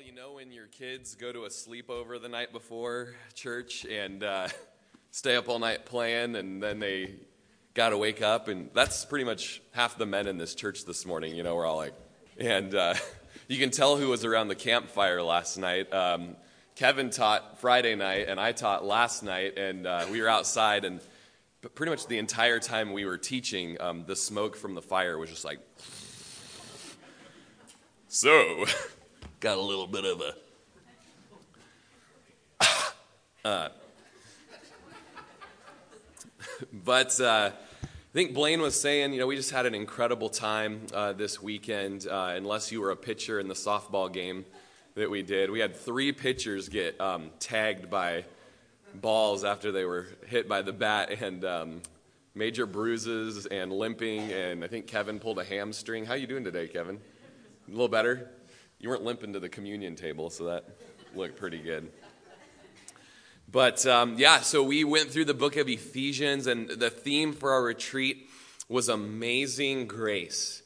Well, you know, when your kids go to a sleepover the night before church and uh, stay up all night playing, and then they got to wake up, and that's pretty much half the men in this church this morning. You know, we're all like, and uh, you can tell who was around the campfire last night. Um, Kevin taught Friday night, and I taught last night, and uh, we were outside, and pretty much the entire time we were teaching, um, the smoke from the fire was just like. So, got a little bit of a. Uh, but uh, I think Blaine was saying, you know, we just had an incredible time uh, this weekend, uh, unless you were a pitcher in the softball game that we did. We had three pitchers get um, tagged by balls after they were hit by the bat, and um, major bruises and limping, and I think Kevin pulled a hamstring. How are you doing today, Kevin? A little better? You weren't limping to the communion table, so that looked pretty good. But um, yeah, so we went through the book of Ephesians, and the theme for our retreat was amazing grace.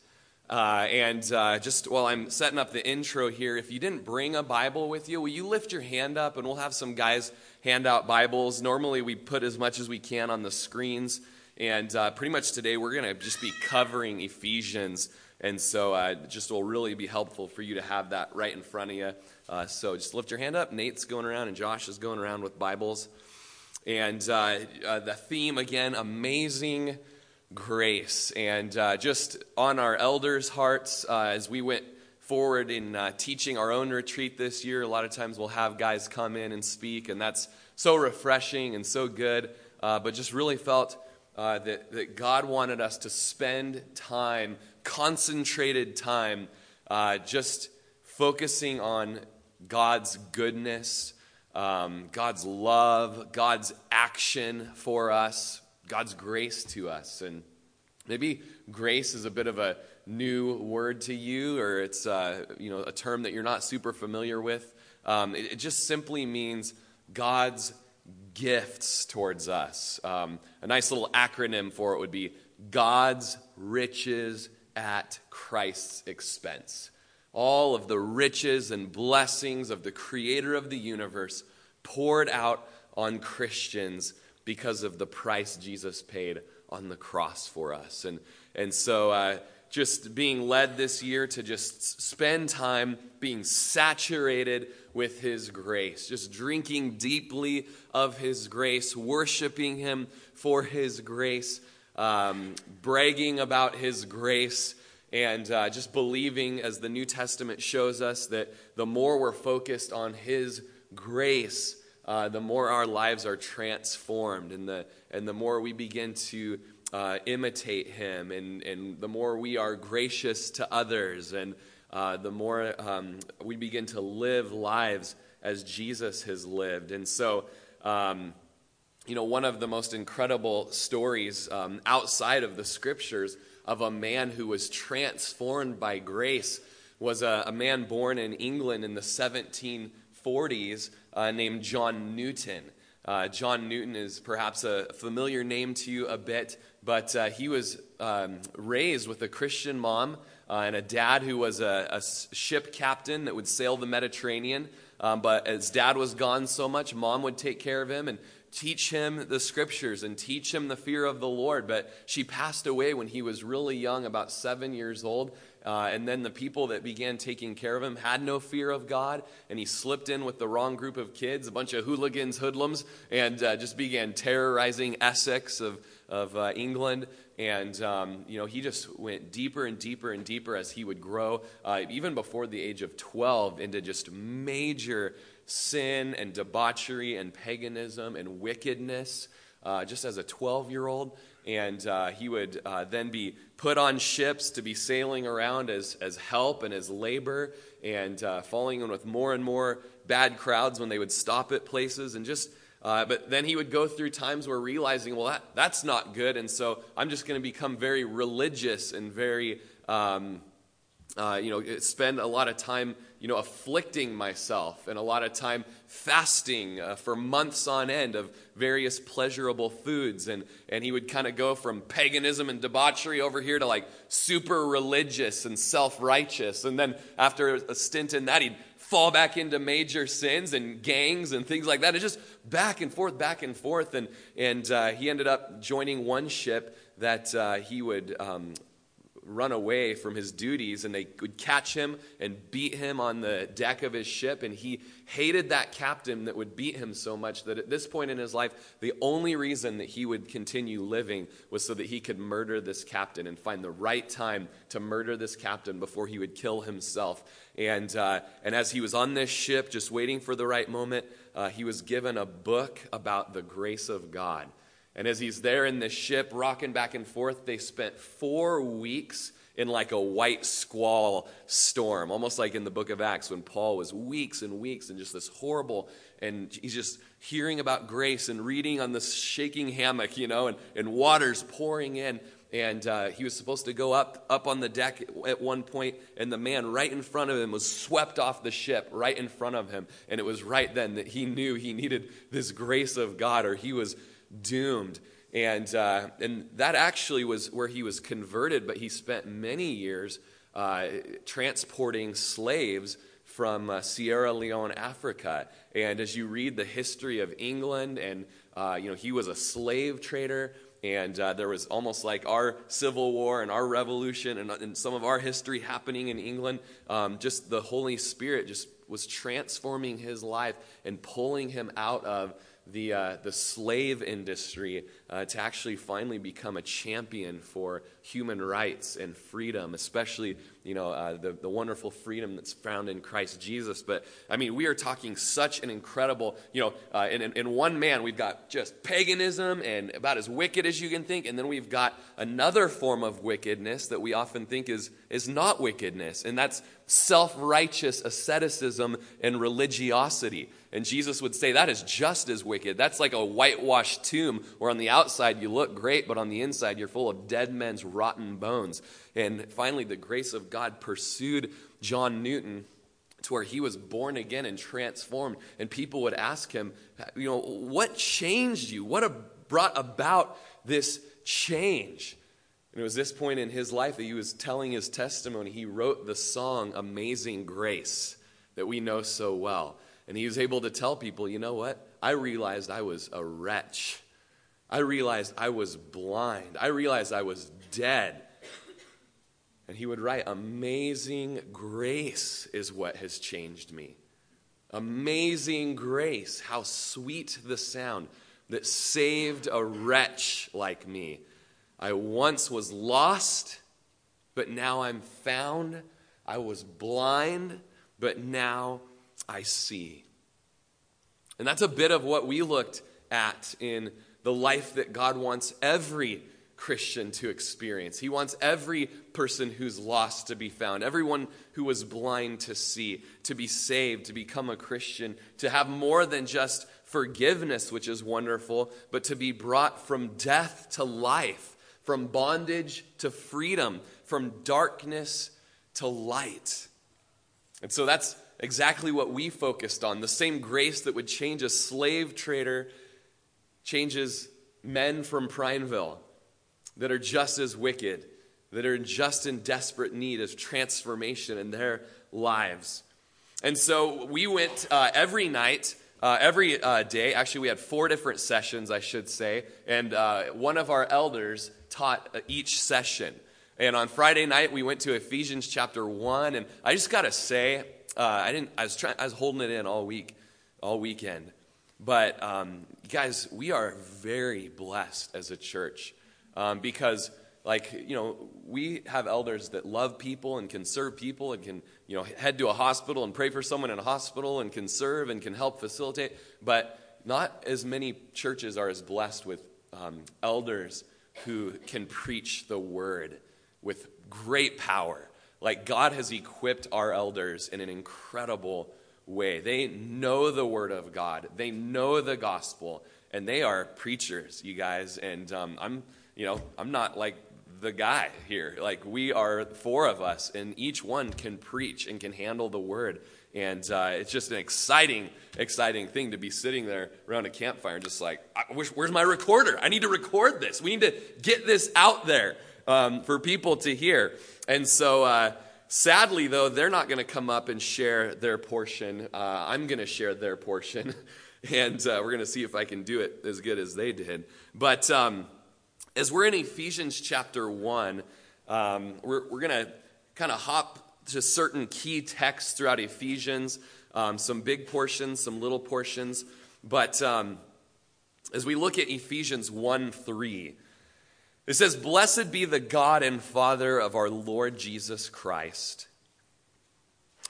Uh, and uh, just while I'm setting up the intro here, if you didn't bring a Bible with you, will you lift your hand up and we'll have some guys hand out Bibles. Normally, we put as much as we can on the screens. And uh, pretty much today, we're going to just be covering Ephesians and so uh, just will really be helpful for you to have that right in front of you. Uh, so just lift your hand up. Nate's going around and Josh is going around with Bibles. And uh, uh the theme, again, amazing grace. And uh, just on our elders' hearts, uh, as we went forward in teaching our own retreat this year, a lot of times we'll have guys come in and speak, and that's so refreshing and so good. but just really felt that, that God wanted us to spend time concentrated time uh, just focusing on God's goodness, um, God's love, God's action for us, God's grace to us. And maybe grace is a bit of a new word to you, or it's uh, you know a term that you're not super familiar with. Um, it, it, just simply means God's gifts towards us. Um, a nice little acronym for it would be God's riches at Christ's expense. All of the riches and blessings of the creator of the universe poured out on Christians because of the price Jesus paid on the cross for us. And, and so, uh, just being led this year to just spend time being saturated with His grace, just drinking deeply of His grace, worshiping Him for His grace um, bragging about his grace and uh, just believing, as the New Testament shows us, that the more we're focused on his grace, uh, the more our lives are transformed, and the, and the more we begin to uh, imitate him, and, and the more we are gracious to others, and uh, the more um, we begin to live lives as Jesus has lived. And so, um, you know, one of the most incredible stories um, outside of the scriptures of a man who was transformed by grace was a, a man born in England in the 1740s uh, named John Newton. Uh, John Newton is perhaps a familiar name to you a bit, but uh, he was um, raised with a Christian mom uh, and a dad who was a, a, ship captain that would sail the Mediterranean. Um, but as dad was gone so much, mom would take care of him. And teach him the scriptures and teach him the fear of the Lord. But she passed away when he was really young, about seven years old. Uh, and then the people that began taking care of him had no fear of God, and he slipped in with the wrong group of kids, a bunch of hooligans, hoodlums, and uh, just began terrorizing Essex of, of uh, England. And, um, you know, he just went deeper and deeper and deeper as he would grow, uh, even before the age of 12, into just major sin and debauchery and paganism and wickedness uh, just as a 12 year old. And uh, he would uh, then be put on ships to be sailing around as, as help and as labor and uh, falling in with more and more bad crowds when they would stop at places and just. Uh, but then he would go through times where realizing, well, that, that's not good. And so I'm just going to become very religious and very um, uh, you know, spend a lot of time, you know, afflicting myself and a lot of time fasting uh, for months on end of various pleasurable foods. And, and he would kind of go from paganism and debauchery over here to like super religious and self righteous. And then after a stint in that, he'd fall back into major sins and gangs and things like that. It's just back and forth, back and forth. And, and uh, he ended up joining one ship that uh, he would um, run away from his duties and they would catch him and beat him on the deck of his ship. And he hated that captain that would beat him so much that at this point in his life, the only reason that he would continue living was so that he could murder this captain and find the right time to murder this captain before he would kill himself. And, uh, and as he was on this ship, just waiting for the right moment, uh, he was given a book about the grace of God. And as he's there in the ship, rocking back and forth, they spent four weeks in like a white squall storm, almost like in the book of Acts when Paul was weeks and weeks and just this horrible, and he's just hearing about grace and reading on this shaking hammock, you know, and, and water's pouring in. And uh, he was supposed to go up, up on the deck at one point, and the man right in front of him was swept off the ship, right in front of him. And it was right then that he knew he needed this grace of God, or he was doomed. And, uh, and that actually was where he was converted, but he spent many years uh, transporting slaves from uh, Sierra Leone, Africa. And as you read the history of England, and uh, you know, he was a slave trader, and uh, there was almost like our Civil War and our Revolution and, and some of our history happening in England. Um, just the Holy Spirit just was transforming his life and pulling him out of the, uh, the slave industry uh, to actually finally become a champion for human rights and freedom, especially you know uh, the, the wonderful freedom that's found in Christ Jesus. But I mean, we are talking such an incredible, you know, uh, in, in, in one man we've got just paganism and about as wicked as you can think, and then we've got another form of wickedness that we often think is is not wickedness, and that's self righteous asceticism and religiosity. And Jesus would say that is just as wicked. That's like a whitewashed tomb where on the outside you look great, but on the inside you're full of dead men's rotten bones. And finally, the grace of God pursued John Newton to where he was born again and transformed. And people would ask him, you know, what changed you? What brought about this change? And it was this point in his life that he was telling his testimony. He wrote the song Amazing Grace that we know so well. And he was able to tell people, you know what? I realized I was a wretch. I realized I was blind. I realized I was dead. And he would write, Amazing grace is what has changed me. Amazing grace, how sweet the sound that saved a wretch like me. I once was lost, but now I'm found. I was blind, but now I see. And that's a bit of what we looked at in the life that God wants every Christian to experience. He wants every person who's lost to be found, everyone who was blind to see, to be saved, to become a Christian, to have more than just forgiveness, which is wonderful, but to be brought from death to life, from bondage to freedom, from darkness to light. And so that's exactly what we focused on. The same grace that would change a slave trader changes men from Prineville that are just as wicked, that are just in desperate need of transformation in their lives. And so we went uh, every night. Uh, every uh, day, actually, we had four different sessions, I should say, and uh, one of our elders taught uh, each session. And on Friday night, we went to Ephesians chapter 1, and I just got to say, uh, I didn't. I was trying. I was holding it in all week, all weekend. But um, guys, we are very blessed as a church um, because, like, you know, we have elders that love people and can serve people and can, you know, head to a hospital and pray for someone in a hospital and can serve and can help facilitate. But not as many churches are as blessed with um, elders who can preach the word with great power like God has equipped our elders in an incredible way. They know the Word of God, they know the gospel, and they are preachers, you guys. And um, I'm, you know, I'm not like the guy here. Like, we are four of us, and each one can preach and can handle the word. And uh, it's just an exciting, exciting thing to be sitting there around a campfire and just like, wish, where's my recorder? I need to record this. We need to get this out there um, for people to hear. And so, uh, sadly, though, they're not going to come up and share their portion. Uh, I'm going to share their portion. and uh, we're going to see if I can do it as good as they did. But um, as we're in Ephesians chapter 1, um, we're, we're going to kind of hop to certain key texts throughout Ephesians, um, some big portions, some little portions. But um, as we look at Ephesians 1 3, it says, Blessed be the God and Father of our Lord Jesus Christ.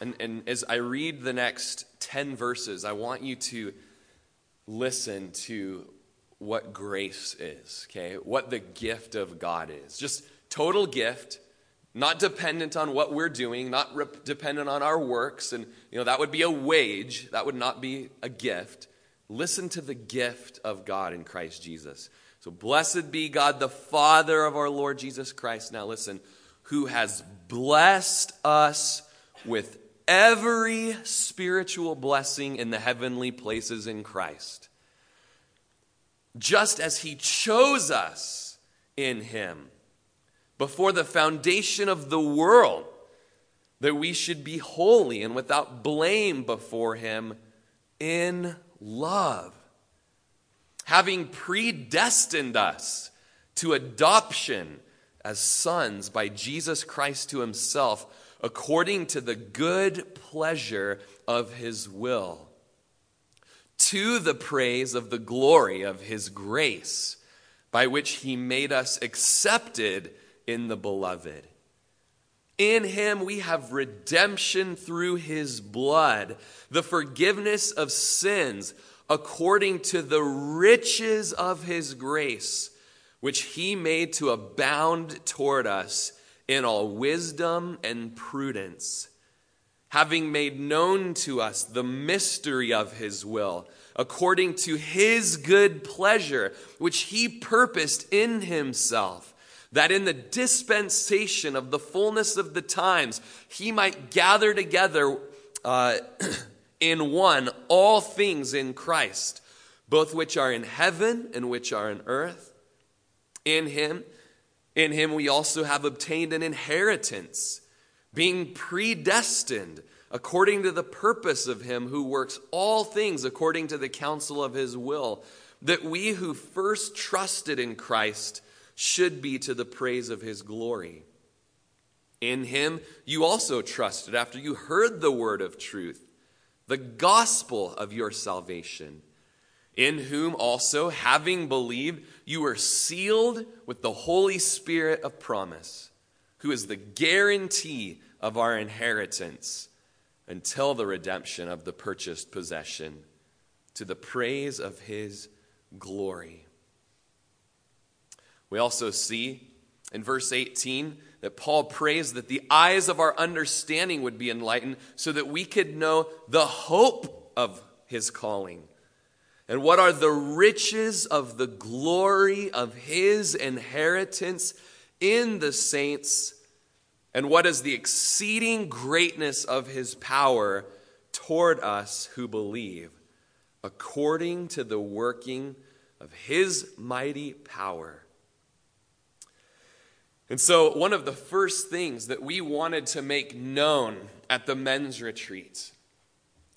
And, and as I read the next 10 verses, I want you to listen to what grace is, okay? What the gift of God is. Just total gift not dependent on what we're doing, not rep- dependent on our works, and you know that would be a wage, that would not be a gift. Listen to the gift of God in Christ Jesus. So blessed be God the Father of our Lord Jesus Christ. Now listen, who has blessed us with every spiritual blessing in the heavenly places in Christ. Just as he chose us in him before the foundation of the world that we should be holy and without blame before Him in love, having predestined us to adoption as sons by Jesus Christ to Himself, according to the good pleasure of His will, to the praise of the glory of His grace, by which He made us accepted in the beloved. In him we have redemption through his blood, the forgiveness of sins according to the riches of his grace, which he made to abound toward us in all wisdom and prudence, having made known to us the mystery of his will, according to his good pleasure, which he purposed in himself that in the dispensation of the fullness of the times, he might gather together uh, in one all things in Christ, both which are in heaven and which are in earth. In him, in him we also have obtained an inheritance, being predestined according to the purpose of him who works all things according to the counsel of his will, that we who first trusted in Christ should be to the praise of his glory. In him you also trusted after you heard the word of truth, the gospel of your salvation, in whom also, having believed, you were sealed with the Holy Spirit of promise, who is the guarantee of our inheritance until the redemption of the purchased possession, to the praise of his glory. We also see in verse 18 that Paul prays that the eyes of our understanding would be enlightened so that we could know the hope of his calling. And what are the riches of the glory of his inheritance in the saints? And what is the exceeding greatness of his power toward us who believe, according to the working of his mighty power? And so, one of the first things that we wanted to make known at the men's retreats,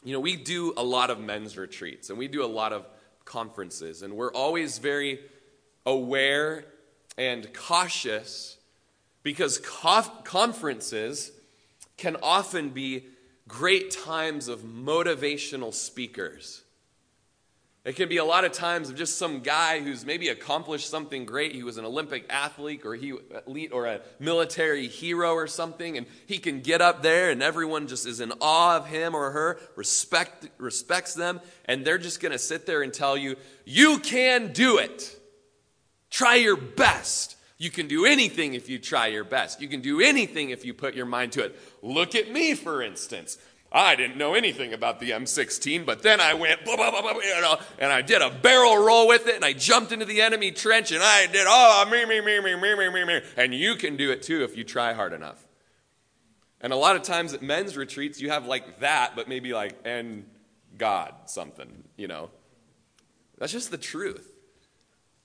you know, we do a lot of men's retreats and we do a lot of conferences, and we're always very aware and cautious because conferences can often be great times of motivational speakers. It can be a lot of times of just some guy who's maybe accomplished something great. He was an Olympic athlete or he or a military hero or something, and he can get up there and everyone just is in awe of him or her, respect respects them, and they're just to sit there and tell you, "You can do it. Try your best." You can do anything if you try your best. You can do anything if you put your mind to it. Look at me, for instance. I didn't know anything about the M16, but then I went, blah, blah, blah, you know, and I did a barrel roll with it, and I jumped into the enemy trench, and I did, oh, me, me, me, me, me, me, me, me. And you can do it too if you try hard enough. And a lot of times at men's retreats, you have like that, but maybe like, and God something, you know. That's just the truth.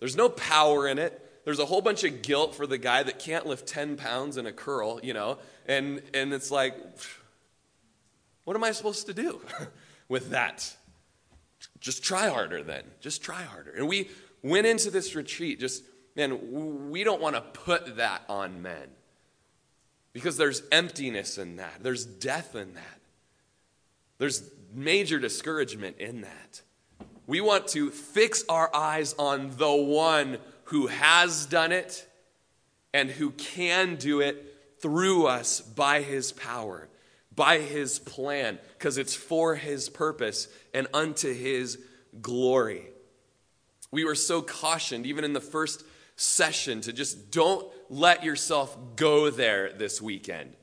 There's no power in it. There's a whole bunch of guilt for the guy that can't lift 10 pounds in a curl, you know, and, and it's like, what am I supposed to do with that? Just try harder then. Just try harder. And we went into this retreat just, man, we don't want to put that on men because there's emptiness in that, there's death in that, there's major discouragement in that. We want to fix our eyes on the one who has done it and who can do it through us by his power by his plan because it's for his purpose and unto his glory. We were so cautioned, even in the first session, to just don't let yourself go there this weekend.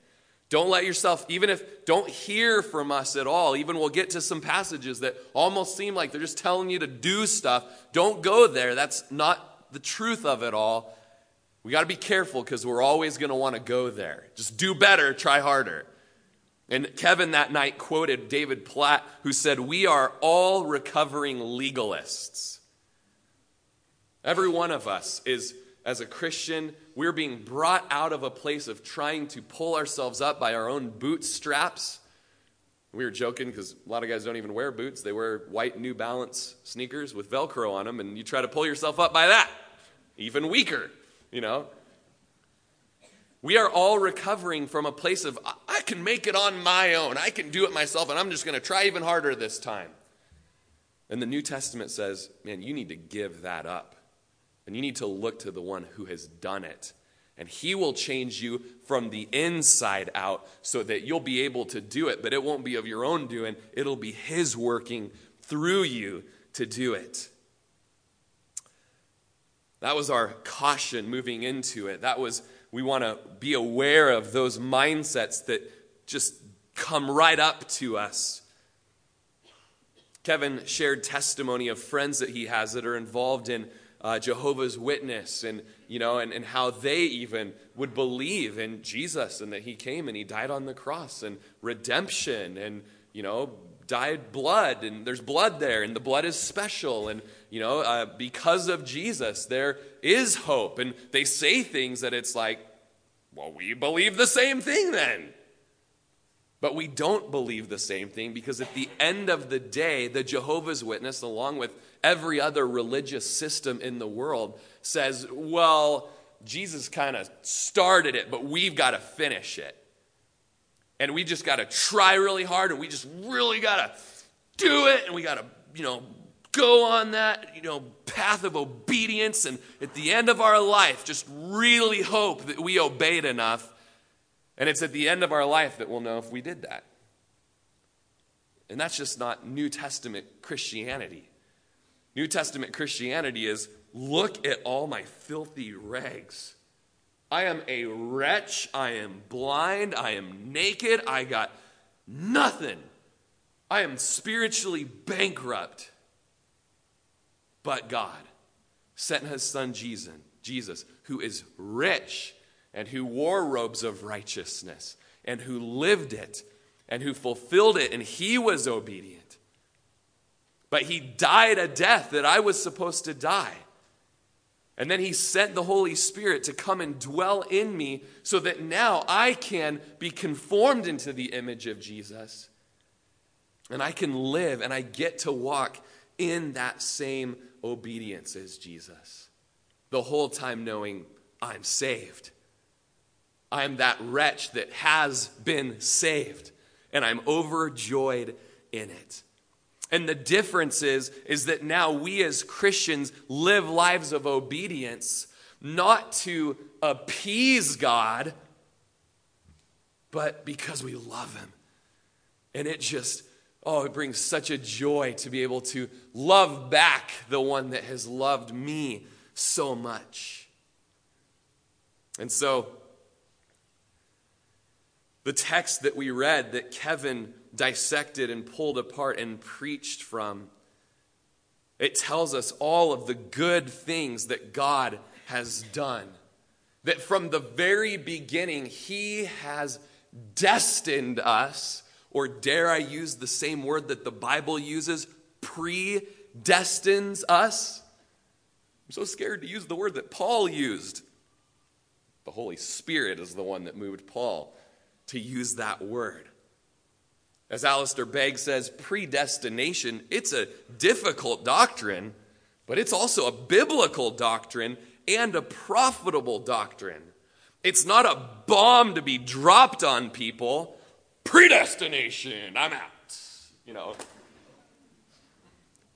Don't let yourself, even if, don't hear from us at all. Even we'll get to some passages that almost seem like they're just telling you to do stuff. Don't go there. That's not the truth of it all. We got to be careful because we're always going to want to go there. Just do better, try harder. And Kevin that night quoted David Platt, who said, We are all recovering legalists. Every one of us is, as a Christian, we're being brought out of a place of trying to pull ourselves up by our own bootstraps. We were joking because a lot of guys don't even wear boots. They wear white New Balance sneakers with Velcro on them, and you try to pull yourself up by that. Even weaker, you know? We are all recovering from a place of, I can make it on my own. I can do it myself, and I'm just going to try even harder this time. And the New Testament says, man, you need to give that up. And you need to look to the one who has done it. And he will change you from the inside out so that you'll be able to do it, but it won't be of your own doing. It'll be his working through you to do it. That was our caution moving into it. That was we want to be aware of those mindsets that just come right up to us. Kevin shared testimony of friends that he has that are involved in uh, Jehovah's Witness and, you know, and, and how they even would believe in Jesus and that he came and he died on the cross and redemption and, you know, died blood and there's blood there and the blood is special and, you know, uh, because of Jesus, there is hope. And they say things that it's like, well, we believe the same thing then. But we don't believe the same thing because at the end of the day, the Jehovah's Witness, along with every other religious system in the world, says, well, Jesus kind of started it, but we've got to finish it. And we just got to try really hard and we just really got to do it and we got to, you know, go on that, you know, path of obedience and at the end of our life just really hope that we obeyed enough. And it's at the end of our life that we'll know if we did that. And that's just not New Testament Christianity. New Testament Christianity is look at all my filthy rags. I am a wretch. I am blind. I am naked. I got nothing. I am spiritually bankrupt. But God sent his son Jesus, Jesus, who is rich and who wore robes of righteousness and who lived it and who fulfilled it, and he was obedient. But he died a death that I was supposed to die. And then he sent the Holy Spirit to come and dwell in me so that now I can be conformed into the image of Jesus. And I can live and I get to walk in that same obedience as Jesus. The whole time knowing I'm saved. I'm that wretch that has been saved, and I'm overjoyed in it. And the difference is, is that now we as Christians live lives of obedience, not to appease God, but because we love Him. And it just Oh, it brings such a joy to be able to love back the one that has loved me so much. And so, the text that we read that Kevin dissected and pulled apart and preached from. It tells us all of the good things that God has done. That from the very beginning, He has destined us, or dare I use the same word that the Bible uses, predestines us. I'm so scared to use the word that Paul used. The Holy Spirit is the one that moved Paul to use that word. As Alistair Begg says, predestination, it's a difficult doctrine, but it's also a biblical doctrine and a profitable doctrine. It's not a bomb to be dropped on people. Predestination, I'm out. You know.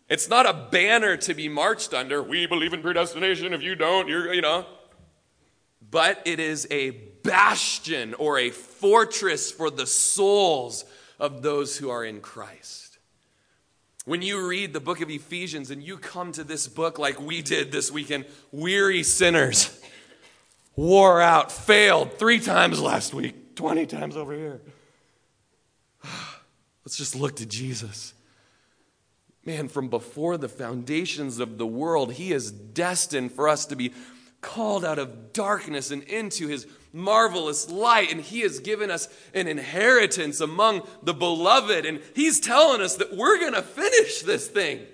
It's not a banner to be marched under. We believe in predestination. If you don't, you're, you know. But it is a bastion or a fortress for the souls of those who are in Christ. When you read the book of Ephesians and you come to this book like we did this weekend, weary sinners, wore out, failed three times last week, 20 times over here. Let's just look to Jesus. Man, from before the foundations of the world, He is destined for us to be called out of darkness and into His marvelous light, and He has given us an inheritance among the beloved, and He's telling us that we're going to finish this thing.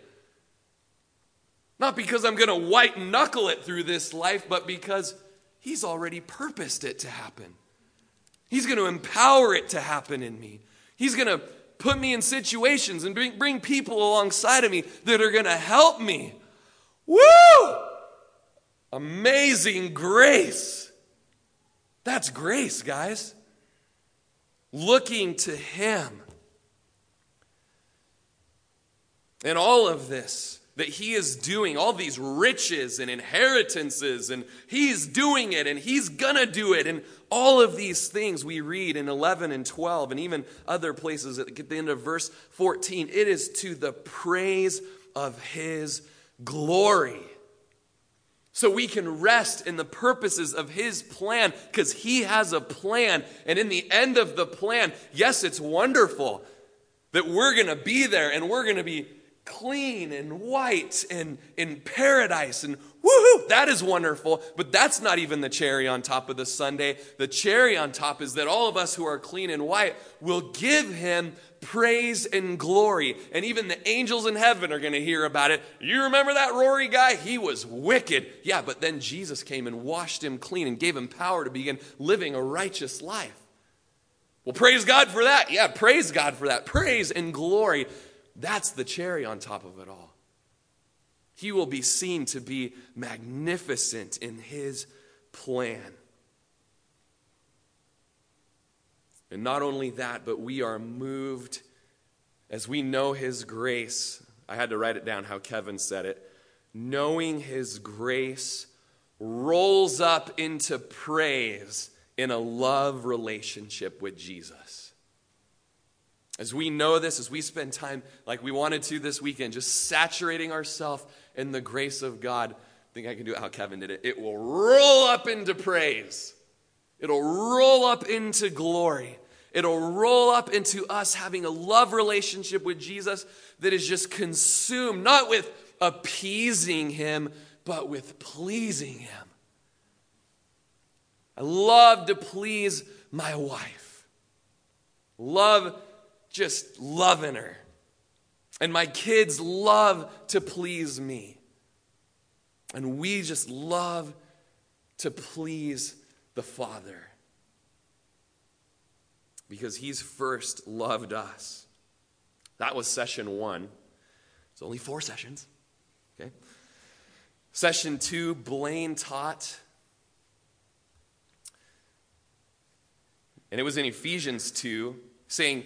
Not because I'm going to white knuckle it through this life, but because He's already purposed it to happen. He's going to empower it to happen in me. He's going to put me in situations and bring, bring people alongside of me that are going to help me. Woo! Amazing grace. That's grace, guys. Looking to Him. And all of this that He is doing, all these riches and inheritances, and He's doing it and He's gonna do it, and all of these things we read in 11 and 12, and even other places at the end of verse 14, it is to the praise of His glory so we can rest in the purposes of His plan because He has a plan. And in the end of the plan, yes, it's wonderful that we're going to be there and we're going to be clean and white and in paradise and woohoo, that is wonderful. But that's not even the cherry on top of the sundae. The cherry on top is that all of us who are clean and white will give Him praise and glory. And even the angels in heaven are going to hear about it. You remember that Rory guy? He was wicked. Yeah, but then Jesus came and washed him clean and gave him power to begin living a righteous life. Well, praise God for that. Yeah, praise God for that. Praise and glory. That's the cherry on top of it all. He will be seen to be magnificent in his plan. And not only that, but we are moved as we know His grace. I had to write it down how Kevin said it. Knowing His grace rolls up into praise in a love relationship with Jesus. As we know this, as we spend time like we wanted to this weekend, just saturating ourselves in the grace of God, I think I can do it how Kevin did it. It will roll up into praise. It'll roll up into glory. It'll roll up into us having a love relationship with Jesus that is just consumed, not with appeasing Him, but with pleasing Him. I love to please my wife. Love just loving her. And my kids love to please me. And we just love to please the Father because he's first loved us. That was session one. It's only four sessions. Okay. Session two, Blaine taught. And it was in Ephesians 2, saying,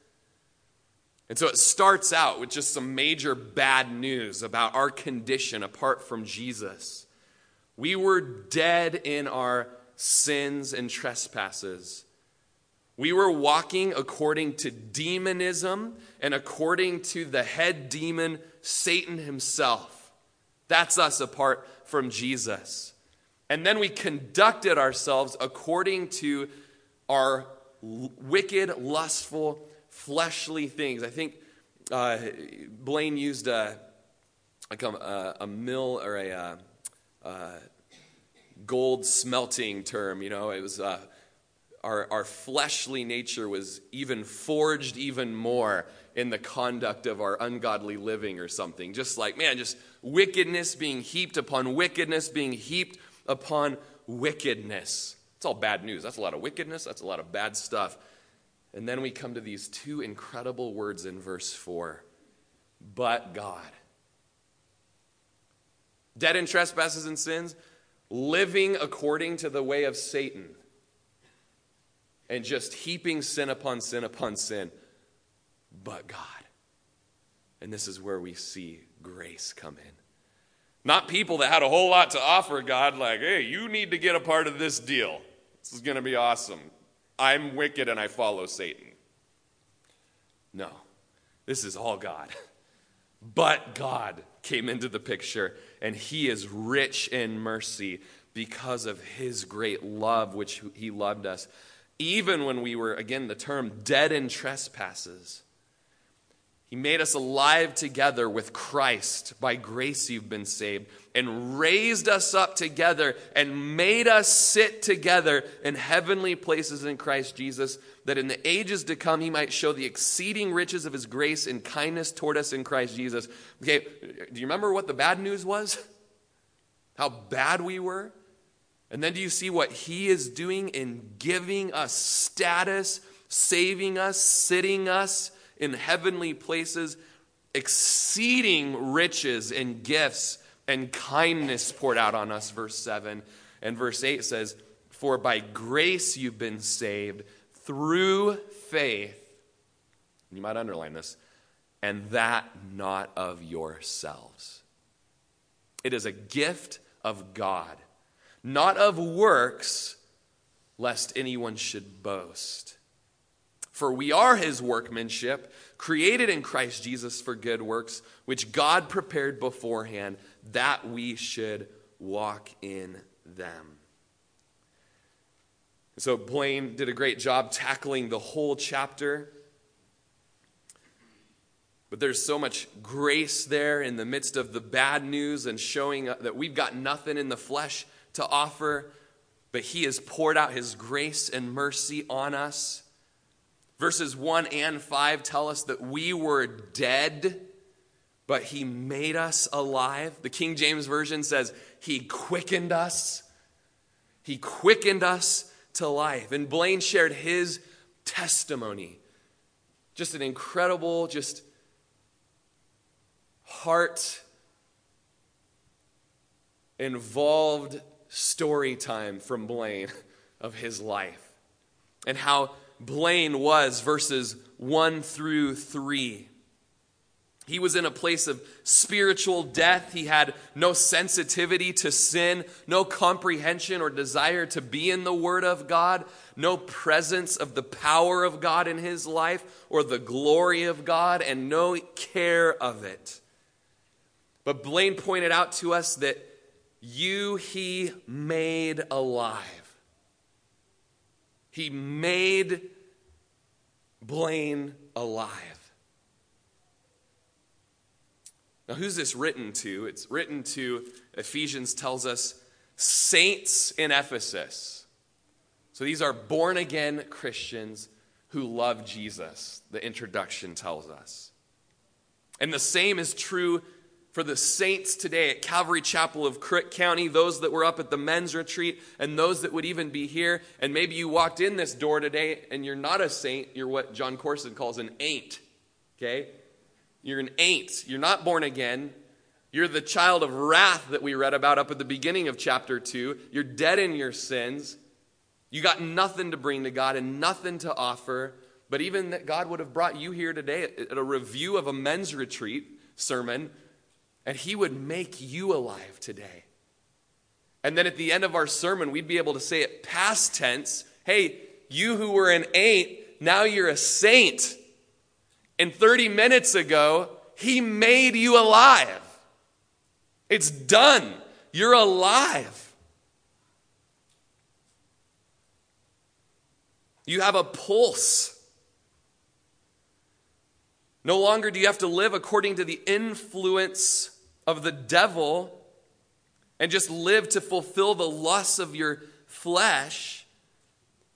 And so it starts out with just some major bad news about our condition apart from Jesus. We were dead in our sins and trespasses. We were walking according to demonism and according to the head demon, Satan himself. That's us apart from Jesus. And then we conducted ourselves according to our wicked, lustful, fleshly things. I think uh, Blaine used a, like a, a, mill or a, a, uh, uh, gold smelting term. You know, it was uh, our, our fleshly nature was even forged even more in the conduct of our ungodly living or something. Just like, man, just wickedness being heaped upon wickedness, being heaped upon wickedness. It's all bad news. That's a lot of wickedness. That's a lot of bad stuff. And then we come to these two incredible words in verse 4 but God. Dead in trespasses and sins, living according to the way of Satan, and just heaping sin upon sin upon sin. But God. And this is where we see grace come in. Not people that had a whole lot to offer God, like, hey, you need to get a part of this deal. This is going to be awesome. I'm wicked and I follow Satan. No, this is all God. But God came into the picture, and He is rich in mercy because of His great love, which He loved us. Even when we were, again, the term dead in trespasses, he made us alive together with Christ. By grace you've been saved, and raised us up together and made us sit together in heavenly places in Christ Jesus, that in the ages to come he might show the exceeding riches of his grace and kindness toward us in Christ Jesus. Okay, do you remember what the bad news was? How bad we were? And then do you see what he is doing in giving us status, saving us, sitting us? in heavenly places, exceeding riches and gifts and kindness poured out on us, verse 7. And verse 8 says, For by grace you've been saved through faith. You might underline this, and that not of yourselves. It is a gift of God, not of works, lest anyone should boast. For we are his workmanship, created in Christ Jesus for good works, which God prepared beforehand that we should walk in them. So Blaine did a great job tackling the whole chapter. But there's so much grace there in the midst of the bad news and showing that we've got nothing in the flesh to offer, but He has poured out His grace and mercy on us. Verses 1 and 5 tell us that we were dead, but he made us alive. The King James Version says he quickened us. He quickened us to life. And Blaine shared his testimony. Just an incredible, just heart involved story time from Blaine of his life and how Blaine was, verses 1 through 3. He was in a place of spiritual death. He had no sensitivity to sin, no comprehension or desire to be in the Word of God, no presence of the power of God in his life or the glory of God, and no care of it. But Blaine pointed out to us that you he made alive. He made Blaine alive. Now, who's this written to? It's written to, Ephesians tells us, saints in Ephesus. So these are born again Christians who love Jesus, the introduction tells us. And the same is true for the saints today at Calvary Chapel of Crook County, those that were up at the men's retreat, and those that would even be here. And maybe you walked in this door today and you're not a saint, you're what Jon Courson calls an ain't. Okay? You're an ain't. You're not born again. You're the child of wrath that we read about up at the beginning of chapter 2. You're dead in your sins. You got nothing to bring to God and nothing to offer. but even that God would have brought you here today at a review of a men's retreat sermon, and He would make you alive today. And then at the end of our sermon, we'd be able to say it past tense hey, you who were an ain't, now you're a saint. And 30 minutes ago, He made you alive. It's done. You're alive. You have a pulse. No longer do you have to live according to the influence of the devil and just live to fulfill the lusts of your flesh,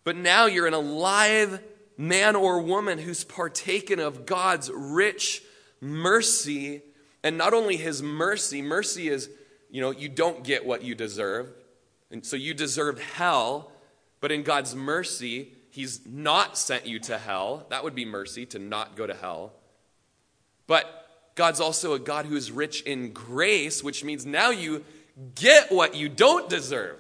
but now you're an alive man or woman who's partaken of God's rich mercy. And not only his mercy, mercy is, you know, you don't get what you deserve. And so you deserve hell, but in God's mercy, he's not sent you to hell. That would be mercy to not go to hell. But God's also a God who is rich in grace, which means now you get what you don't deserve.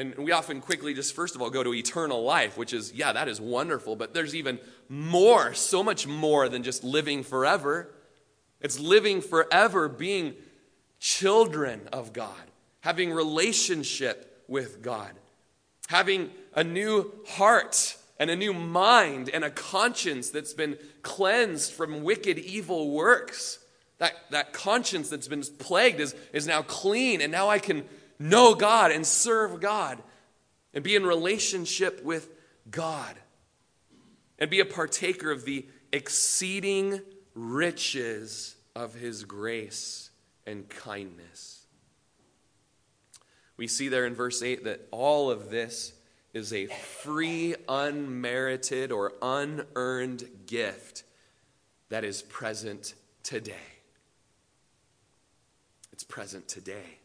And we often quickly just, first of all, go to eternal life, which is, yeah, that is wonderful, but there's even more, so much more than just living forever. It's living forever, being children of God, having relationship with God, having a new heart and a new mind and a conscience that's been cleansed from wicked, evil works. That, that conscience that's been plagued is, is now clean, and now I can know God and serve God and be in relationship with God and be a partaker of the exceeding riches of His grace and kindness. We see there in verse 8 that all of this is a free, unmerited, or unearned gift that is present today. It's present today.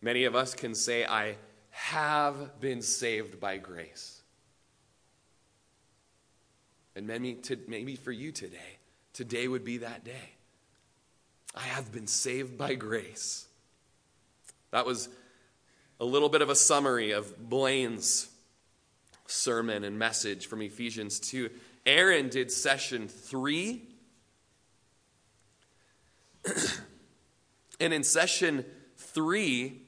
Many of us can say, I have been saved by grace. And maybe, to, maybe for you today, today would be that day. I have been saved by grace. That was a little bit of a summary of Blaine's sermon and message from Ephesians 2. Aaron did session three. and in session three,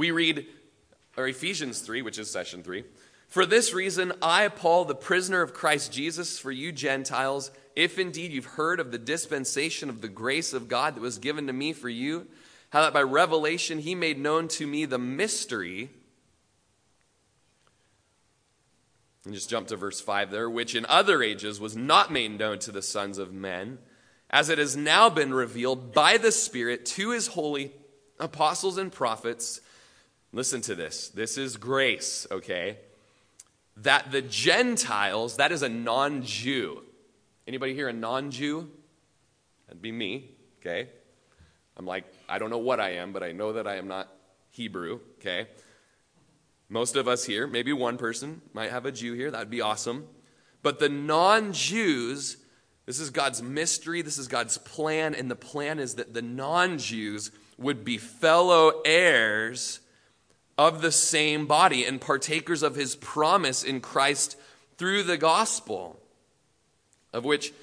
we read, or Ephesians 3, which is session 3. For this reason, I, Paul, the prisoner of Christ Jesus, for you Gentiles, if indeed you've heard of the dispensation of the grace of God that was given to me for you, how that by revelation he made known to me the mystery. And just jump to verse 5 there, which in other ages was not made known to the sons of men, as it has now been revealed by the Spirit to his holy apostles and prophets Listen to this. This is grace, okay? That the Gentiles, that is a non-Jew. Anybody here a non-Jew? That'd be me, okay? I'm like, I don't know what I am, but I know that I am not Hebrew, okay? Most of us here, maybe one person might have a Jew here. That'd be awesome. But the non Jews, this is God's mystery, this is God's plan, and the plan is that the non Jews would be fellow heirs of the same body and partakers of his promise in Christ through the gospel, of which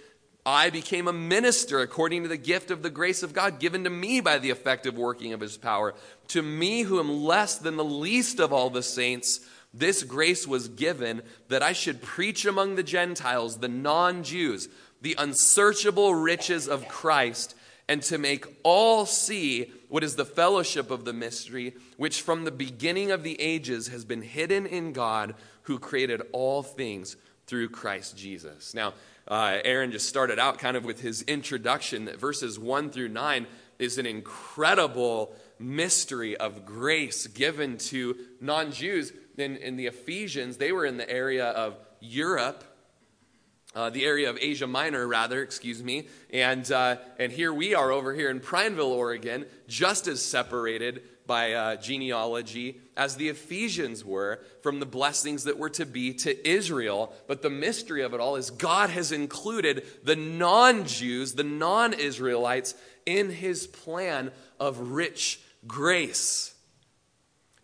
I became a minister according to the gift of the grace of God given to me by the effective working of his power. To me, who am less than the least of all the saints, this grace was given that I should preach among the Gentiles, the non Jews, the unsearchable riches of Christ and to make all see what is the fellowship of the mystery, which from the beginning of the ages has been hidden in God who created all things through Christ Jesus. Now, uh, Aaron just started out kind of with his introduction that verses 1 through 9 is an incredible mystery of grace given to non Jews. In, in the Ephesians, they were in the area of Europe uh, the area of Asia Minor, rather, excuse me. And, uh, and here we are over here in Prineville, Oregon, just as separated by uh, genealogy as the Ephesians were from the blessings that were to be to Israel. But the mystery of it all is God has included the non Jews, the non Israelites, in his plan of rich grace.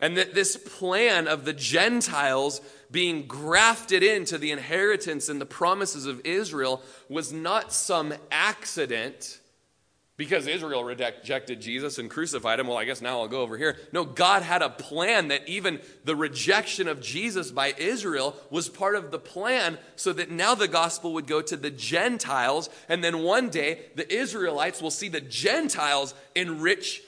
And that this plan of the Gentiles being grafted into the inheritance and the promises of Israel was not some accident because Israel rejected Jesus and crucified him. Well, I guess now I'll go over here. No, God had a plan that even the rejection of Jesus by Israel was part of the plan so that now the gospel would go to the Gentiles. And then one day the Israelites will see the Gentiles enrich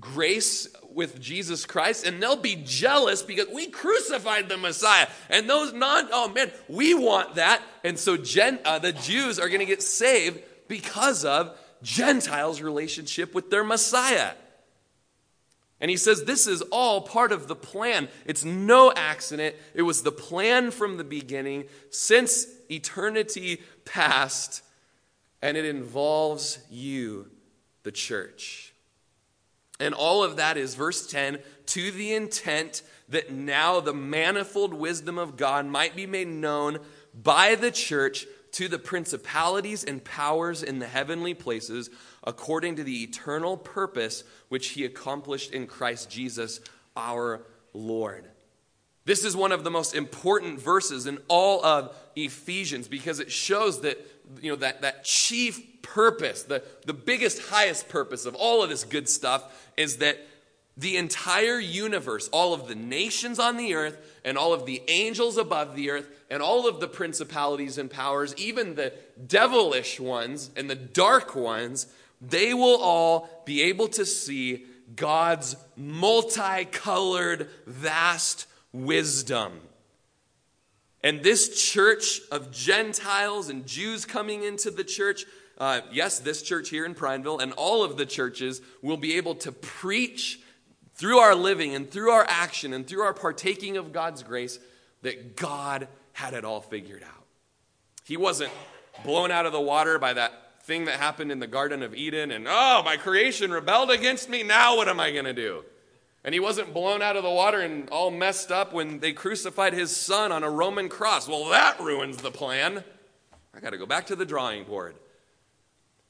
grace with Jesus Christ and they'll be jealous because we crucified the Messiah. And those non, oh man, we want that. And so Gen, uh, the Jews are going to get saved because of Gentiles' relationship with their Messiah. And he says this is all part of the plan. It's no accident. It was the plan from the beginning since eternity past, and it involves you, the church. And all of that is, verse 10, to the intent that now the manifold wisdom of God might be made known by the church to the principalities and powers in the heavenly places according to the eternal purpose which he accomplished in Christ Jesus our Lord. This is one of the most important verses in all of Ephesians because it shows that you know that, that chief purpose, the, the biggest, highest purpose of all of this good stuff is that the entire universe, all of the nations on the earth, and all of the angels above the earth, and all of the principalities and powers, even the devilish ones and the dark ones, they will all be able to see God's multicolored, vast wisdom. And this church of Gentiles and Jews coming into the church, uh, yes, this church here in Prineville, and all of the churches will be able to preach through our living and through our action and through our partaking of God's grace that God had it all figured out. He wasn't blown out of the water by that thing that happened in the Garden of Eden and, oh, my creation rebelled against me. Now what am I going to do? And he wasn't blown out of the water and all messed up when they crucified his son on a Roman cross. Well, that ruins the plan. I got to go back to the drawing board.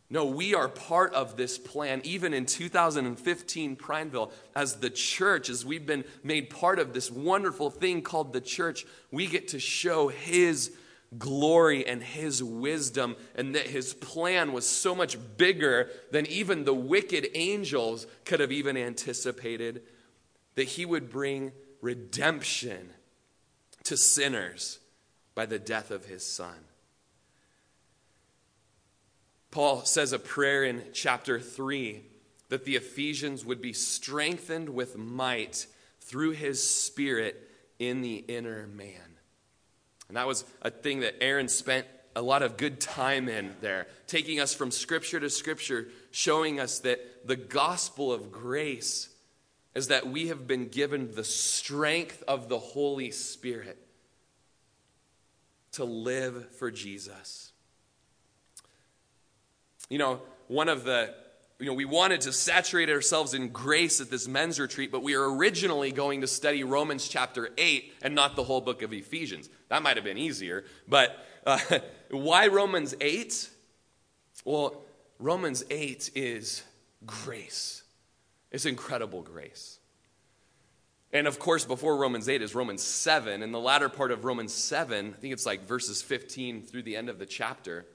No, we are part of this plan, even in 2015 Prineville, as the church, as we've been made part of this wonderful thing called the church, we get to show His glory and His wisdom, and that His plan was so much bigger than even the wicked angels could have even anticipated, that He would bring redemption to sinners by the death of His Son. Paul says a prayer in chapter 3 that the Ephesians would be strengthened with might through his spirit in the inner man. And that was a thing that Aaron spent a lot of good time in there, taking us from scripture to scripture, showing us that the gospel of grace is that we have been given the strength of the Holy Spirit to live for Jesus. You know, one of the, you know, we wanted to saturate ourselves in grace at this men's retreat, but we were originally going to study Romans chapter 8 and not the whole book of Ephesians. That might have been easier. But uh, why Romans 8? Well, Romans 8 is grace, it's incredible grace. And of course, before Romans 8 is Romans 7. In the latter part of Romans 7, I think it's like verses 15 through the end of the chapter,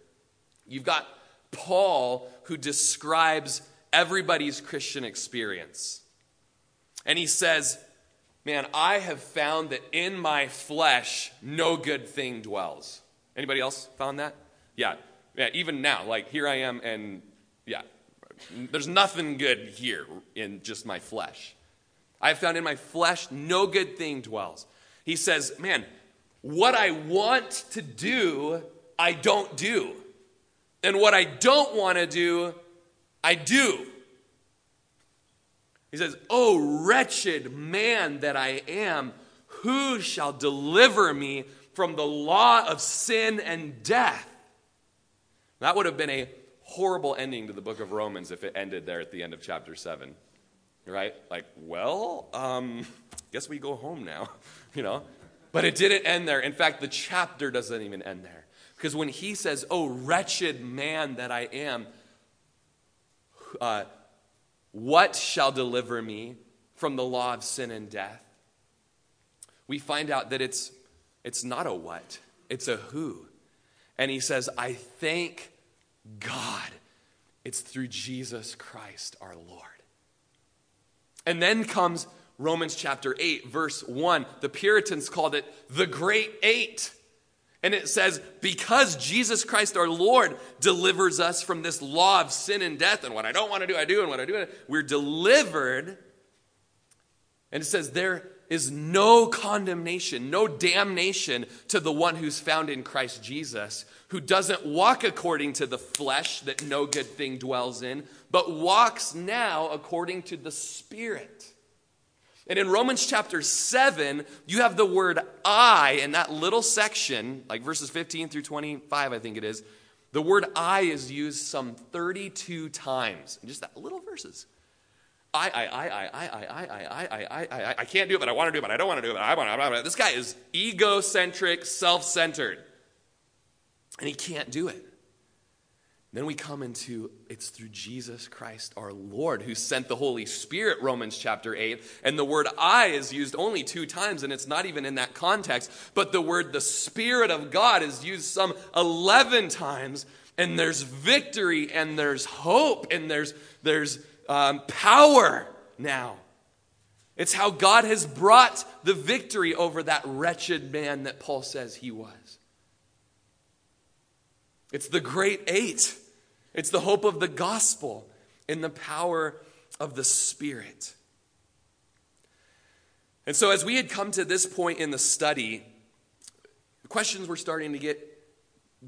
you've got Paul who describes everybody's Christian experience. And he says, Man, I have found that in my flesh no good thing dwells. Anybody else found that? Yeah. Yeah, even now, like here I am, and yeah, there's nothing good here in just my flesh. I have found in my flesh no good thing dwells. He says, Man, what I want to do, I don't do. And what I don't want to do, I do. He says, Oh, wretched man that I am, who shall deliver me from the law of sin and death? That would have been a horrible ending to the book of Romans if it ended there at the end of chapter 7. Right? Like, well, um, guess we go home now, you know? But it didn't end there. In fact, the chapter doesn't even end there. Because when he says, Oh, wretched man that I am, uh, what shall deliver me from the law of sin and death, we find out that it's, it's not a what, it's a who. And he says, I thank God it's through Jesus Christ our Lord. And then comes Romans chapter 8, verse 1. The Puritans called it the Great Eight. And it says, because Jesus Christ our Lord delivers us from this law of sin and death, and what I don't want to do, I do, and what I do, we're delivered. And it says, there is no condemnation, no damnation to the one who's found in Christ Jesus, who doesn't walk according to the flesh that no good thing dwells in, but walks now according to the Spirit. And in Romans chapter 7, you have the word I in that little section, like verses 15 through 25, I think it is. The word I is used some 32 times in just that little verses. I, I, I, I, I, I, I, I, I, I, I, can't do it, but I want to do it, but I don't want to do it, I want to. I want to. This guy is egocentric, self centered, and he can't do it. Then we come into it's through Jesus Christ our Lord who sent the Holy Spirit, Romans chapter 8. And the word I is used only two times, and it's not even in that context. But the word the Spirit of God is used some 11 times. And there's victory, and there's hope, and there's, there's um, power now. It's how God has brought the victory over that wretched man that Paul says he was. It's the great eight. It's the hope of the gospel in the power of the Spirit. And so, as we had come to this point in the study, questions were starting to get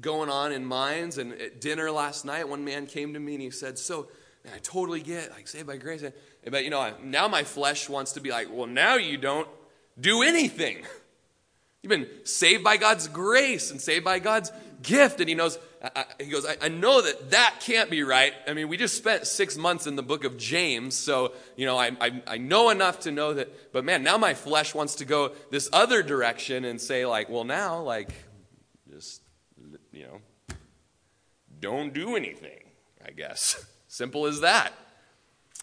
going on in minds. And at dinner last night, one man came to me and he said, So, I totally get, like, saved by grace. But, you know, now my flesh wants to be like, Well, now you don't do anything. You've been saved by God's grace and saved by God's gift. And he knows, I, he goes, I, I, know that that can't be right. I mean, we just spent six months in the book of James, so, you know, I, I, I know enough to know that, but man, now my flesh wants to go this other direction and say, like, well, now, like, just, you know, don't do anything, I guess. Simple as that.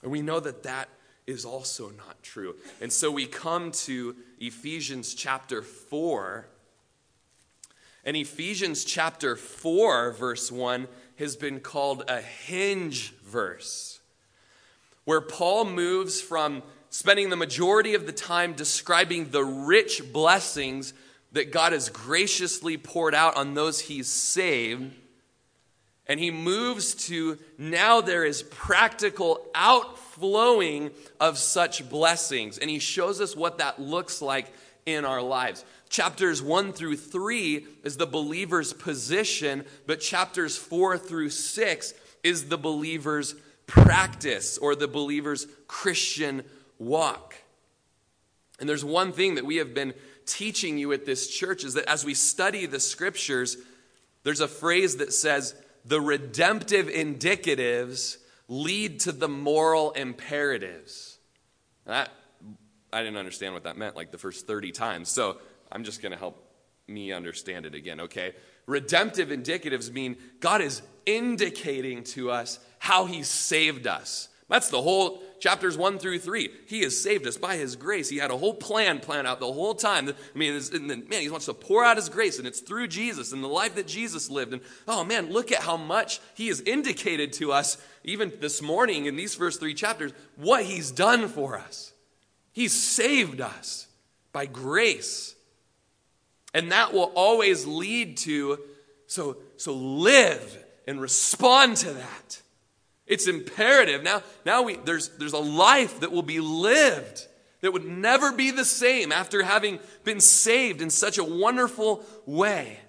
And we know that that is also not true. And so we come to Ephesians chapter 4 and Ephesians chapter 4, verse 1, has been called a hinge verse, where Paul moves from spending the majority of the time describing the rich blessings that God has graciously poured out on those he's saved. And he moves to now there is practical outflowing of such blessings. And he shows us what that looks like in our lives. Chapters 1 through 3 is the believer's position, but chapters 4 through 6 is the believer's practice or the believer's Christian walk. And there's one thing that we have been teaching you at this church is that as we study the scriptures, there's a phrase that says, the redemptive indicatives lead to the moral imperatives. That, I didn't understand what that meant like the first 30 times. So I'm just going to help me understand it again, okay? Redemptive indicatives mean God is indicating to us how He saved us. That's the whole chapters 1 through 3. He has saved us by His grace. He had a whole plan planned out the whole time. I mean, man, He wants to pour out His grace, and it's through Jesus and the life that Jesus lived. And oh, man, look at how much He has indicated to us, even this morning in these first three chapters, what He's done for us. He's saved us by grace. And that will always lead to, so, so live and respond to that. It's imperative. Now, now we, there's, there's a life that will be lived that would never be the same after having been saved in such a wonderful way.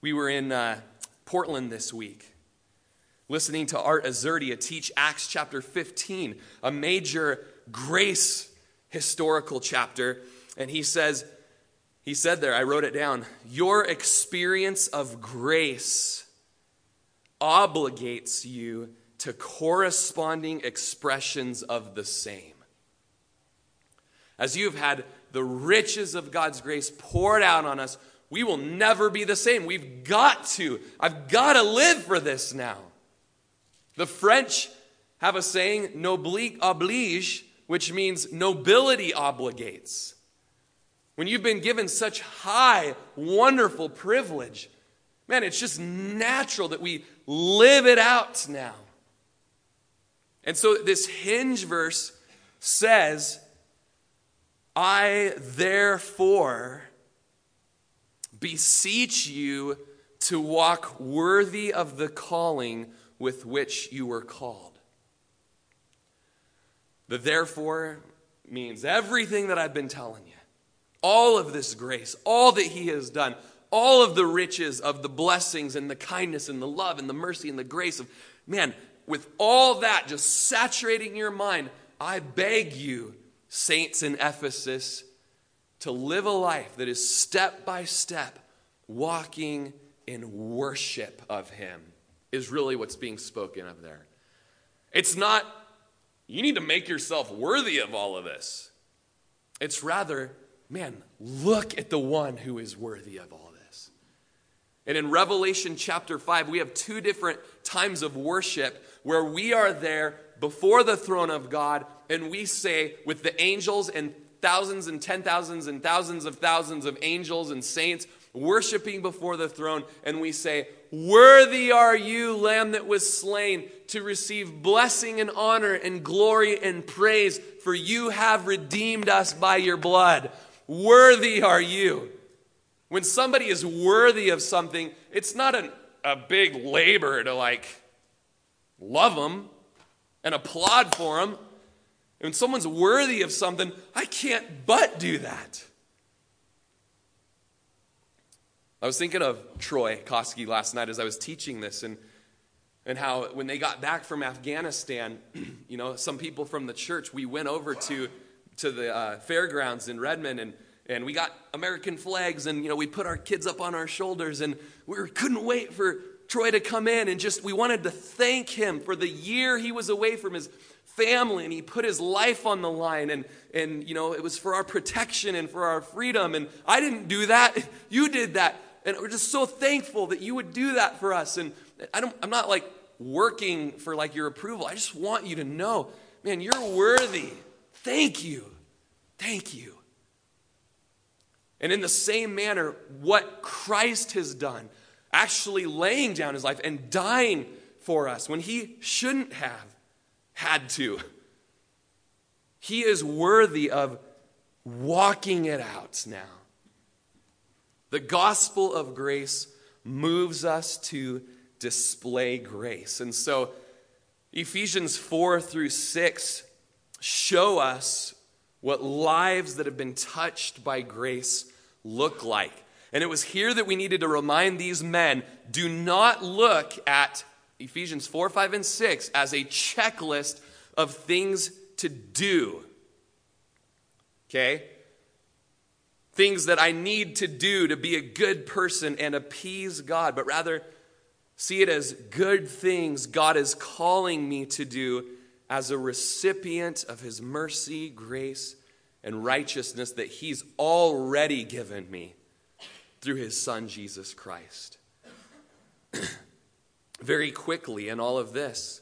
We were in uh, Portland this week listening to Art Azurdia teach Acts chapter 15, a major grace historical chapter. And he says, he said there, I wrote it down, your experience of grace obligates you to corresponding expressions of the same. As you've had the riches of God's grace poured out on us, we will never be the same. We've got to. I've got to live for this now. The French have a saying, noblesse oblige, which means nobility obligates. When you've been given such high, wonderful privilege, man, it's just natural that we live it out now. And so this hinge verse says, I therefore beseech you to walk worthy of the calling with which you were called. The therefore means everything that I've been telling you, all of this grace, all that He has done, all of the riches of the blessings and the kindness and the love and the mercy and the grace of man, with all that just saturating your mind, I beg you, saints in Ephesus, to live a life that is step by step walking in worship of Him, is really what's being spoken of there. It's not, you need to make yourself worthy of all of this. It's rather, man, look at the one who is worthy of all this. And in Revelation chapter 5, we have two different times of worship where we are there before the throne of God and we say, with the angels and thousands and ten thousands and thousands of thousands of angels and saints worshiping before the throne, and we say, Worthy are you, Lamb that was slain, to receive blessing and honor and glory and praise, for you have redeemed us by your blood. Worthy are you. When somebody is worthy of something, it's not an, a big labor to like love them and applaud for them. When someone's worthy of something, I can't but do that. I was thinking of Troy Koski last night as I was teaching this and, and how when they got back from Afghanistan, you know, some people from the church, we went over to, to the uh, fairgrounds in Redmond and, and we got American flags and, you know, we put our kids up on our shoulders and we couldn't wait for Troy to come in and just, we wanted to thank him for the year he was away from his family and he put his life on the line and and you know it was for our protection and for our freedom and I didn't do that you did that and we're just so thankful that you would do that for us and I don't I'm not like working for like your approval I just want you to know man you're worthy thank you thank you and in the same manner what Christ has done actually laying down his life and dying for us when he shouldn't have had to. He is worthy of walking it out now. The gospel of grace moves us to display grace. And so Ephesians 4 through 6 show us what lives that have been touched by grace look like. And it was here that we needed to remind these men do not look at Ephesians 4, 5, and 6 as a checklist of things to do. Okay? Things that I need to do to be a good person and appease God, but rather see it as good things God is calling me to do as a recipient of His mercy, grace, and righteousness that He's already given me through His Son, Jesus Christ. very quickly in all of this.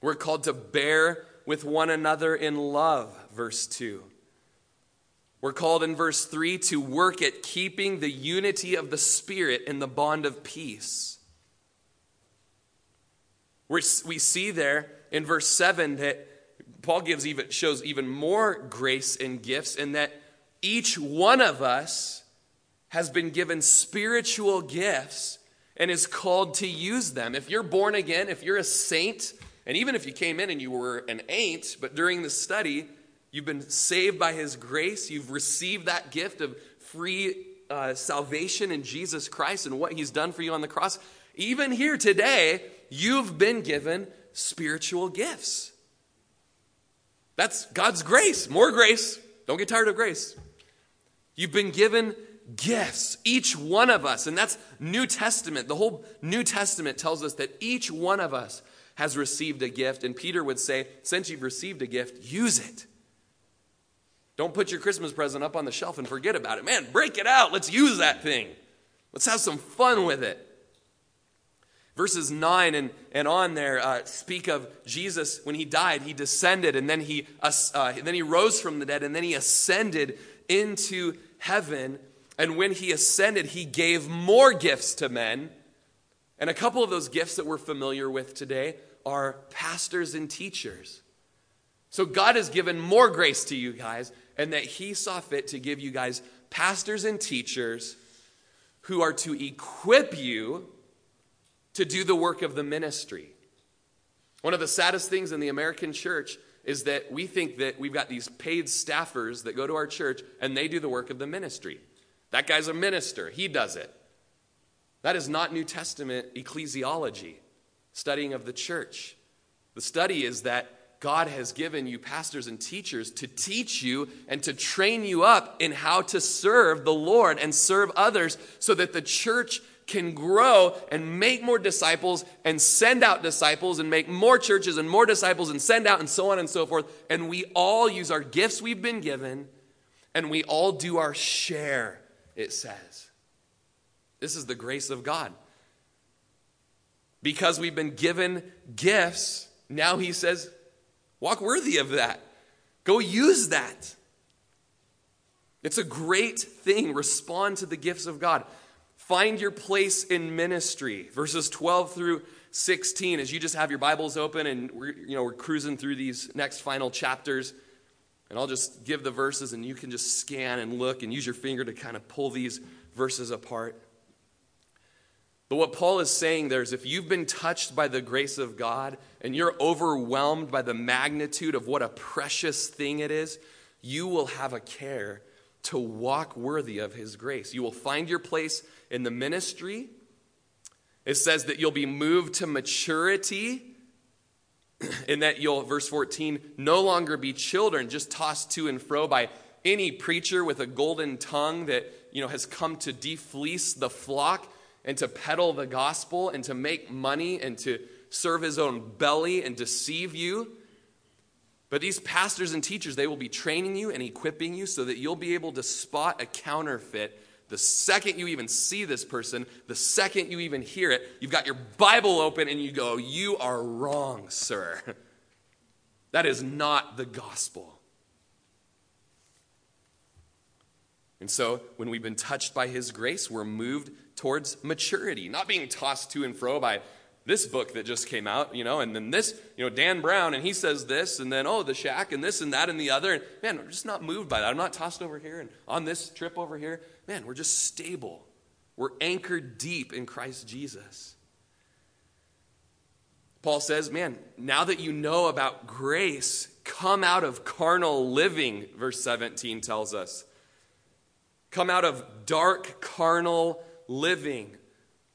We're called to bear with one another in love, verse 2. We're called in verse 3 to work at keeping the unity of the Spirit in the bond of peace. We're, we see there in verse 7 that Paul gives even, shows even more grace and gifts, in that each one of us has been given spiritual gifts and is called to use them. If you're born again, if you're a saint, and even if you came in and you were an ain't, but during the study, you've been saved by his grace, you've received that gift of free uh, salvation in Jesus Christ and what he's done for you on the cross. Even here today, you've been given spiritual gifts. That's God's grace, more grace. Don't get tired of grace. You've been given gifts, each one of us. And that's New Testament. The whole New Testament tells us that each one of us has received a gift. And Peter would say, since you've received a gift, use it. Don't put your Christmas present up on the shelf and forget about it. Man, break it out. Let's use that thing. Let's have some fun with it. Verses 9 and, and on there uh, speak of Jesus when he died, he descended and then he, uh, then he rose from the dead and then he ascended into heaven. And when he ascended, he gave more gifts to men. And a couple of those gifts that we're familiar with today are pastors and teachers. So God has given more grace to you guys, and that He saw fit to give you guys pastors and teachers who are to equip you to do the work of the ministry. One of the saddest things in the American church is that we think that we've got these paid staffers that go to our church and they do the work of the ministry. That guy's a minister, he does it. That is not New Testament ecclesiology, studying of the church. The study is that God has given you pastors and teachers to teach you and to train you up in how to serve the Lord and serve others so that the church can grow and make more disciples and send out disciples and make more churches and more disciples and send out and so on and so forth. And we all use our gifts we've been given and we all do our share, it says. This is the grace of God. Because we've been given gifts, now he says, Walk worthy of that. Go use that. It's a great thing. Respond to the gifts of God. Find your place in ministry. Verses 12 through 16, as you just have your Bibles open and we're, you know, we're cruising through these next final chapters. And I'll just give the verses and you can just scan and look and use your finger to kind of pull these verses apart. But what Paul is saying there is if you've been touched by the grace of God and you're overwhelmed by the magnitude of what a precious thing it is, you will have a care to walk worthy of his grace. You will find your place in the ministry. It says that you'll be moved to maturity in that you'll, verse 14, no longer be children, just tossed to and fro by any preacher with a golden tongue that you know has come to defleece the flock and to peddle the gospel and to make money and to serve his own belly and deceive you. But these pastors and teachers, they will be training you and equipping you so that you'll be able to spot a counterfeit the second you even see this person, the second you even hear it. You've got your Bible open and you go, You are wrong, sir. That is not the gospel. And so, when we've been touched by His grace, we're moved towards maturity, not being tossed to and fro by this book that just came out, you know, and then this, you know, Dan Brown, and he says this, and then, oh, the shack, and this and that and the other. And man, I'm just not moved by that. I'm not tossed over here and on this trip over here. Man, we're just stable. We're anchored deep in Christ Jesus. Paul says, man, now that you know about grace, come out of carnal living, verse 17 tells us. Come out of dark carnal living.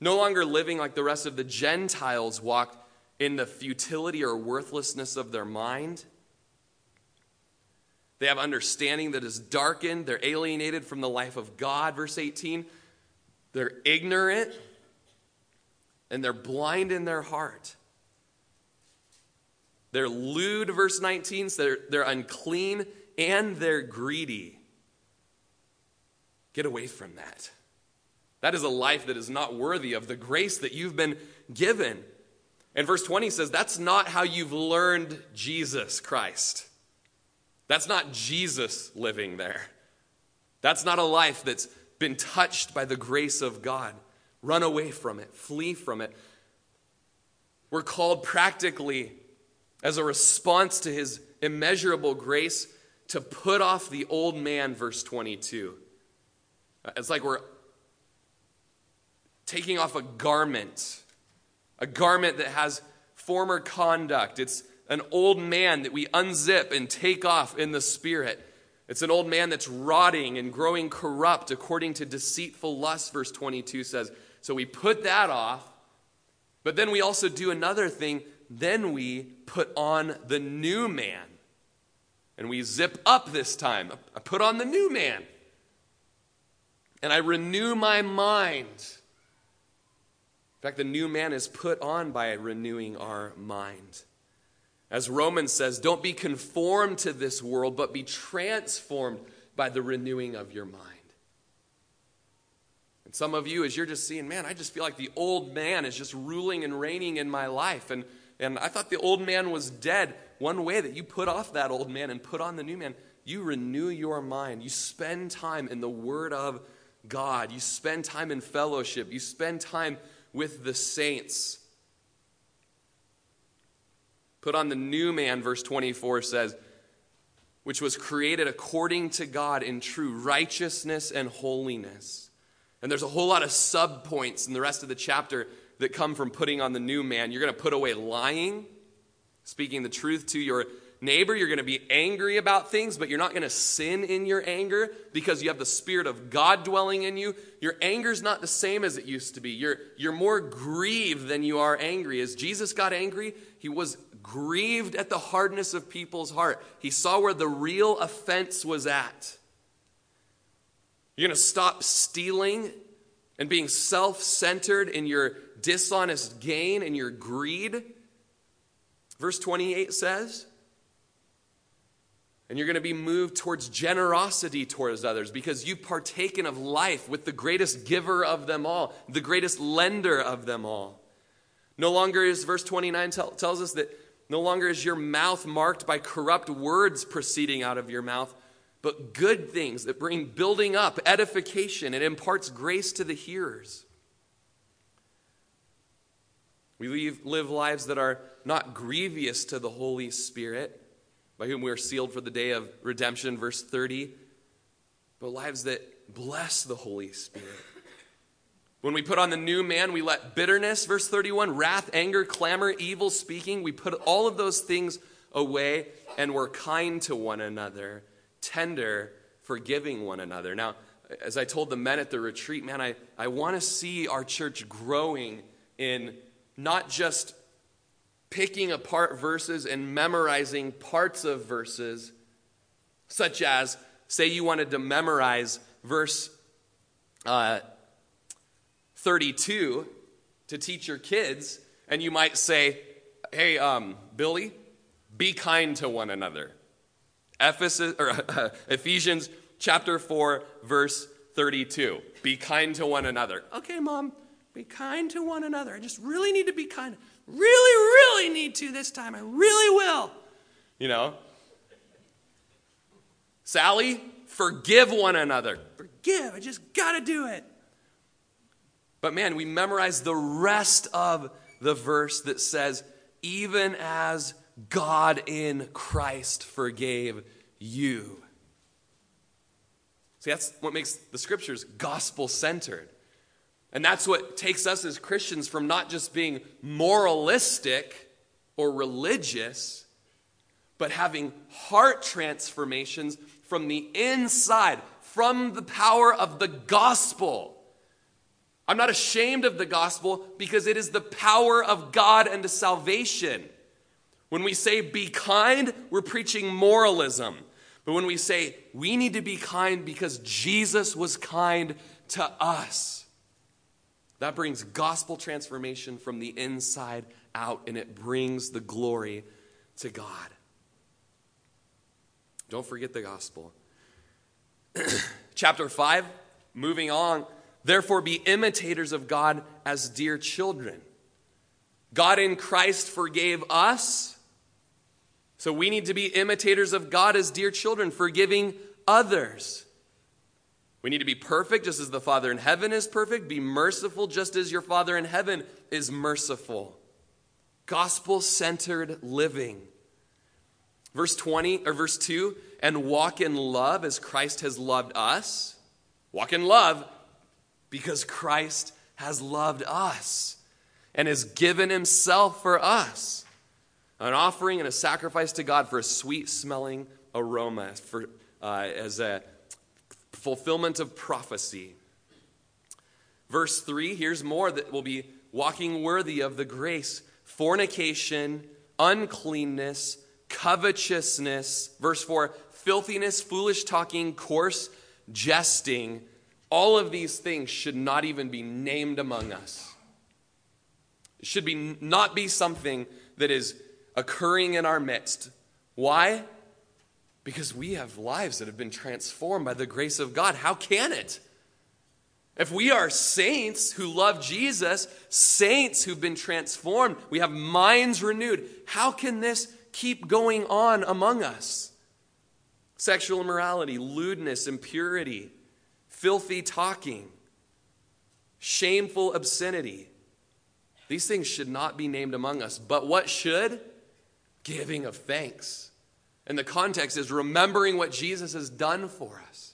No longer living like the rest of the Gentiles walked in the futility or worthlessness of their mind. They have understanding that is darkened. They're alienated from the life of God, verse 18. They're ignorant and they're blind in their heart. They're lewd, verse 19, so they're, they're unclean and they're greedy. Get away from that. That is a life that is not worthy of the grace that you've been given. And verse 20 says, That's not how you've learned Jesus Christ. That's not Jesus living there. That's not a life that's been touched by the grace of God. Run away from it, flee from it. We're called practically, as a response to his immeasurable grace, to put off the old man, verse 22. It's like we're taking off a garment, a garment that has former conduct. It's an old man that we unzip and take off in the spirit. It's an old man that's rotting and growing corrupt according to deceitful lust, verse 22 says. So we put that off, but then we also do another thing. Then we put on the new man. And we zip up this time. I put on the new man. And I renew my mind In fact, the new man is put on by renewing our mind. As Romans says, don't be conformed to this world, but be transformed by the renewing of your mind. And some of you, as you're just seeing, man, I just feel like the old man is just ruling and reigning in my life. And, and I thought the old man was dead. One way that you put off that old man and put on the new man, you renew your mind. You spend time in the Word of God. You spend time in fellowship. You spend time with the saints. Put on the new man, verse 24 says, which was created according to God in true righteousness and holiness. And there's a whole lot of sub points in the rest of the chapter that come from putting on the new man. You're going to put away lying, speaking the truth to your neighbor. You're going to be angry about things, but you're not going to sin in your anger because you have the Spirit of God dwelling in you. Your anger is not the same as it used to be. You're, you're more grieved than you are angry. As Jesus got angry, he was grieved at the hardness of people's heart. He saw where the real offense was at. You're going to stop stealing and being self centered in your dishonest gain and your greed. Verse 28 says, and you're going to be moved towards generosity towards others because you've partaken of life with the greatest giver of them all, the greatest lender of them all. No longer is, verse 29 tell, tells us that no longer is your mouth marked by corrupt words proceeding out of your mouth, but good things that bring building up, edification, and imparts grace to the hearers. We live, live lives that are not grievous to the Holy Spirit by whom we are sealed for the day of redemption, verse 30, but lives that bless the Holy Spirit. When we put on the new man, we let bitterness, verse 31, wrath, anger, clamor, evil speaking, we put all of those things away and we're kind to one another, tender, forgiving one another. Now, as I told the men at the retreat, man, I, I want to see our church growing in not just picking apart verses and memorizing parts of verses, such as, say, you wanted to memorize verse uh, 32 to teach your kids, and you might say, Hey, um, Billy, be kind to one another. Ephesus, or, Ephesians chapter 4, verse 32. Be kind to one another. Okay, mom, be kind to one another. I just really need to be kind. Really, really need to this time. I really will. You know? Sally, forgive one another. Forgive. I just got to do it. But man, we memorize the rest of the verse that says, even as God in Christ forgave you. See, that's what makes the scriptures gospel centered. And that's what takes us as Christians from not just being moralistic or religious, but having heart transformations from the inside, from the power of the gospel. I'm not ashamed of the gospel because it is the power of God and the salvation. When we say be kind, we're preaching moralism. But when we say we need to be kind because Jesus was kind to us, that brings gospel transformation from the inside out, and it brings the glory to God. Don't forget the gospel. Chapter 5, moving on. Therefore, be imitators of God as dear children. God in Christ forgave us. So we need to be imitators of God as dear children, forgiving others. We need to be perfect just as the Father in heaven is perfect. Be merciful just as your Father in heaven is merciful. Gospel centered living. Verse 20 or verse 2 and walk in love as Christ has loved us. Walk in love because Christ has loved us and has given himself for us. An offering and a sacrifice to God for a sweet smelling aroma, for, uh, as a fulfillment of prophecy. Verse 3 here's more that will be walking worthy of the grace fornication, uncleanness, covetousness. Verse 4 filthiness, foolish talking, coarse jesting. All of these things should not even be named among us. It should be not be something that is occurring in our midst. Why? Because we have lives that have been transformed by the grace of God. How can it? If we are saints who love Jesus, saints who've been transformed, we have minds renewed, how can this keep going on among us? Sexual immorality, lewdness, impurity, filthy talking, shameful obscenity. These things should not be named among us. But what should? Giving of thanks. And the context is remembering what Jesus has done for us.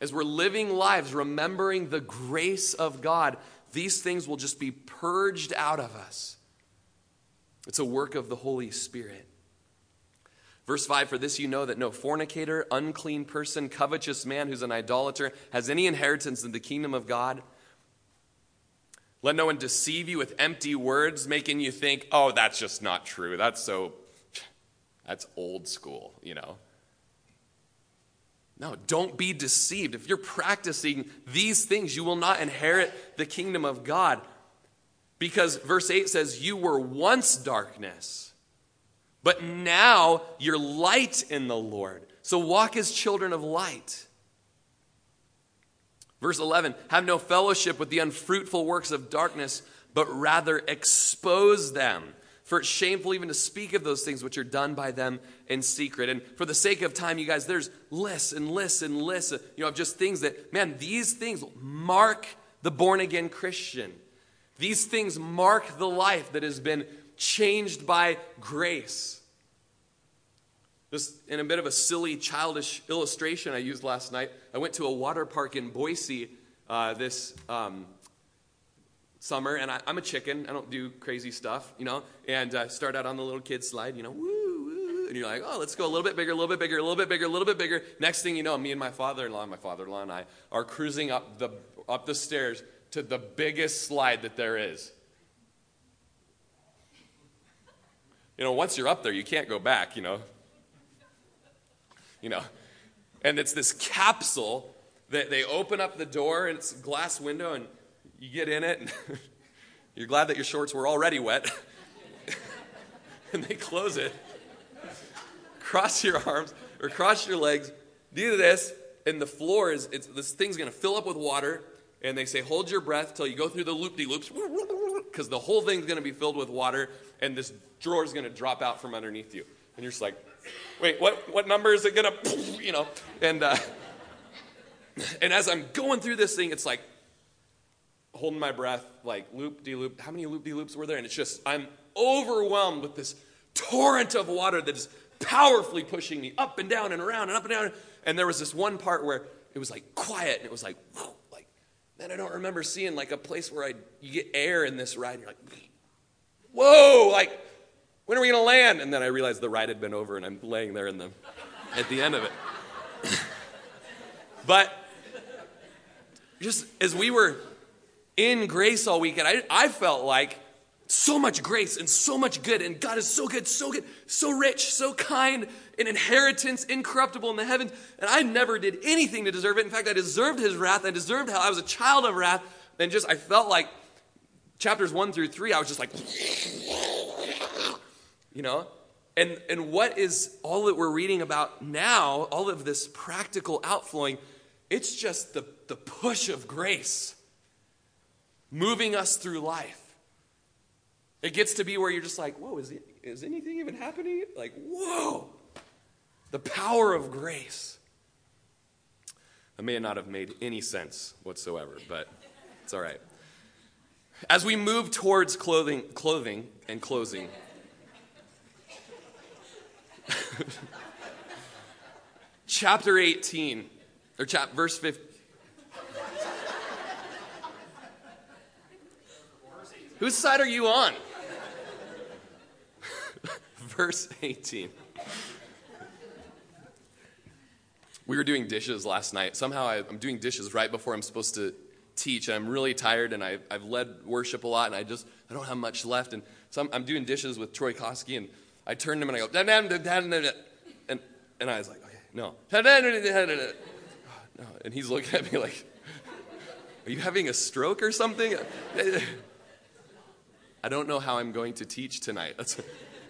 As we're living lives, remembering the grace of God, these things will just be purged out of us. It's a work of the Holy Spirit. Verse 5 For this you know that no fornicator, unclean person, covetous man who's an idolater has any inheritance in the kingdom of God. Let no one deceive you with empty words, making you think, oh, that's just not true. That's so, that's old school, you know. No, don't be deceived. If you're practicing these things, you will not inherit the kingdom of God. Because verse 8 says, You were once darkness, but now you're light in the Lord. So walk as children of light. Verse 11 Have no fellowship with the unfruitful works of darkness, but rather expose them. For it's shameful even to speak of those things which are done by them in secret. And for the sake of time, you guys, there's lists and lists and lists, of, you know, of just things that, man, these things mark the born again Christian. These things mark the life that has been changed by grace. Just in a bit of a silly, childish illustration I used last night, I went to a water park in Boise uh, this um, summer, and I, am a chicken. I don't do crazy stuff, you know. And uh, start out on the little kid slide, you know, woo, woo, and you're like, oh, let's go a little bit bigger, a little bit bigger, a little bit bigger, a little bit bigger. Next thing you know, me and my father-in-law, my father-in-law and I are cruising up the up the stairs to the biggest slide that there is. You know, once you're up there, you can't go back, you know. You know, and it's this capsule that they open up the door and it's a glass window and you get in it, and you're glad that your shorts were already wet, and they close it. Cross your arms or cross your legs, do this, and the floor is, this thing's gonna fill up with water, and they say, hold your breath till you go through the loop de loops, because the whole thing's gonna be filled with water, and this drawer is gonna drop out from underneath you. And you're just like, wait, what, what number is it gonna, you know? And, uh, and as I'm going through this thing, it's like holding my breath, like loop de loop. How many loop de loops were there? And it's just, I'm overwhelmed with this torrent of water that is powerfully pushing me up and down and around and up and down. And there was this one part where it was like quiet and it was like, man, I don't remember seeing like a place where I you get air in this ride. And you're like, whoa, like, when are we to land? And then I realized the ride had been over and I'm laying there in the, at the end of it. but just as we were in grace all weekend. I, I felt like so much grace and so much good, and God is so good, so good, so rich, so kind, an inheritance incorruptible in the heavens. And I never did anything to deserve it. In fact, I deserved his wrath. I deserved hell. I was a child of wrath. And just, I felt like chapters one through three, I was just like, you know? And, and what is all that we're reading about now, all of this practical outflowing, it's just the, the push of grace moving us through life. It gets to be where you're just like, whoa, is, it, is anything even happening? Like, whoa, the power of grace. That may not have made any sense whatsoever, but it's all right. As we move towards clothing, clothing and closing, chapter 18, or chap, verse 15. Whose side are you on? Verse 18. We were doing dishes last night. Somehow I, am doing dishes right before I'm supposed to teach. I'm really tired and I, have led worship a lot and I just, I don't have much left. And so I'm, I'm doing dishes with Troy Koski and I turn to him and I go, and, and I was like, okay, no. Oh, no. And he's looking at me like, are you having a stroke or something? I don't know how I'm going to teach tonight. That's,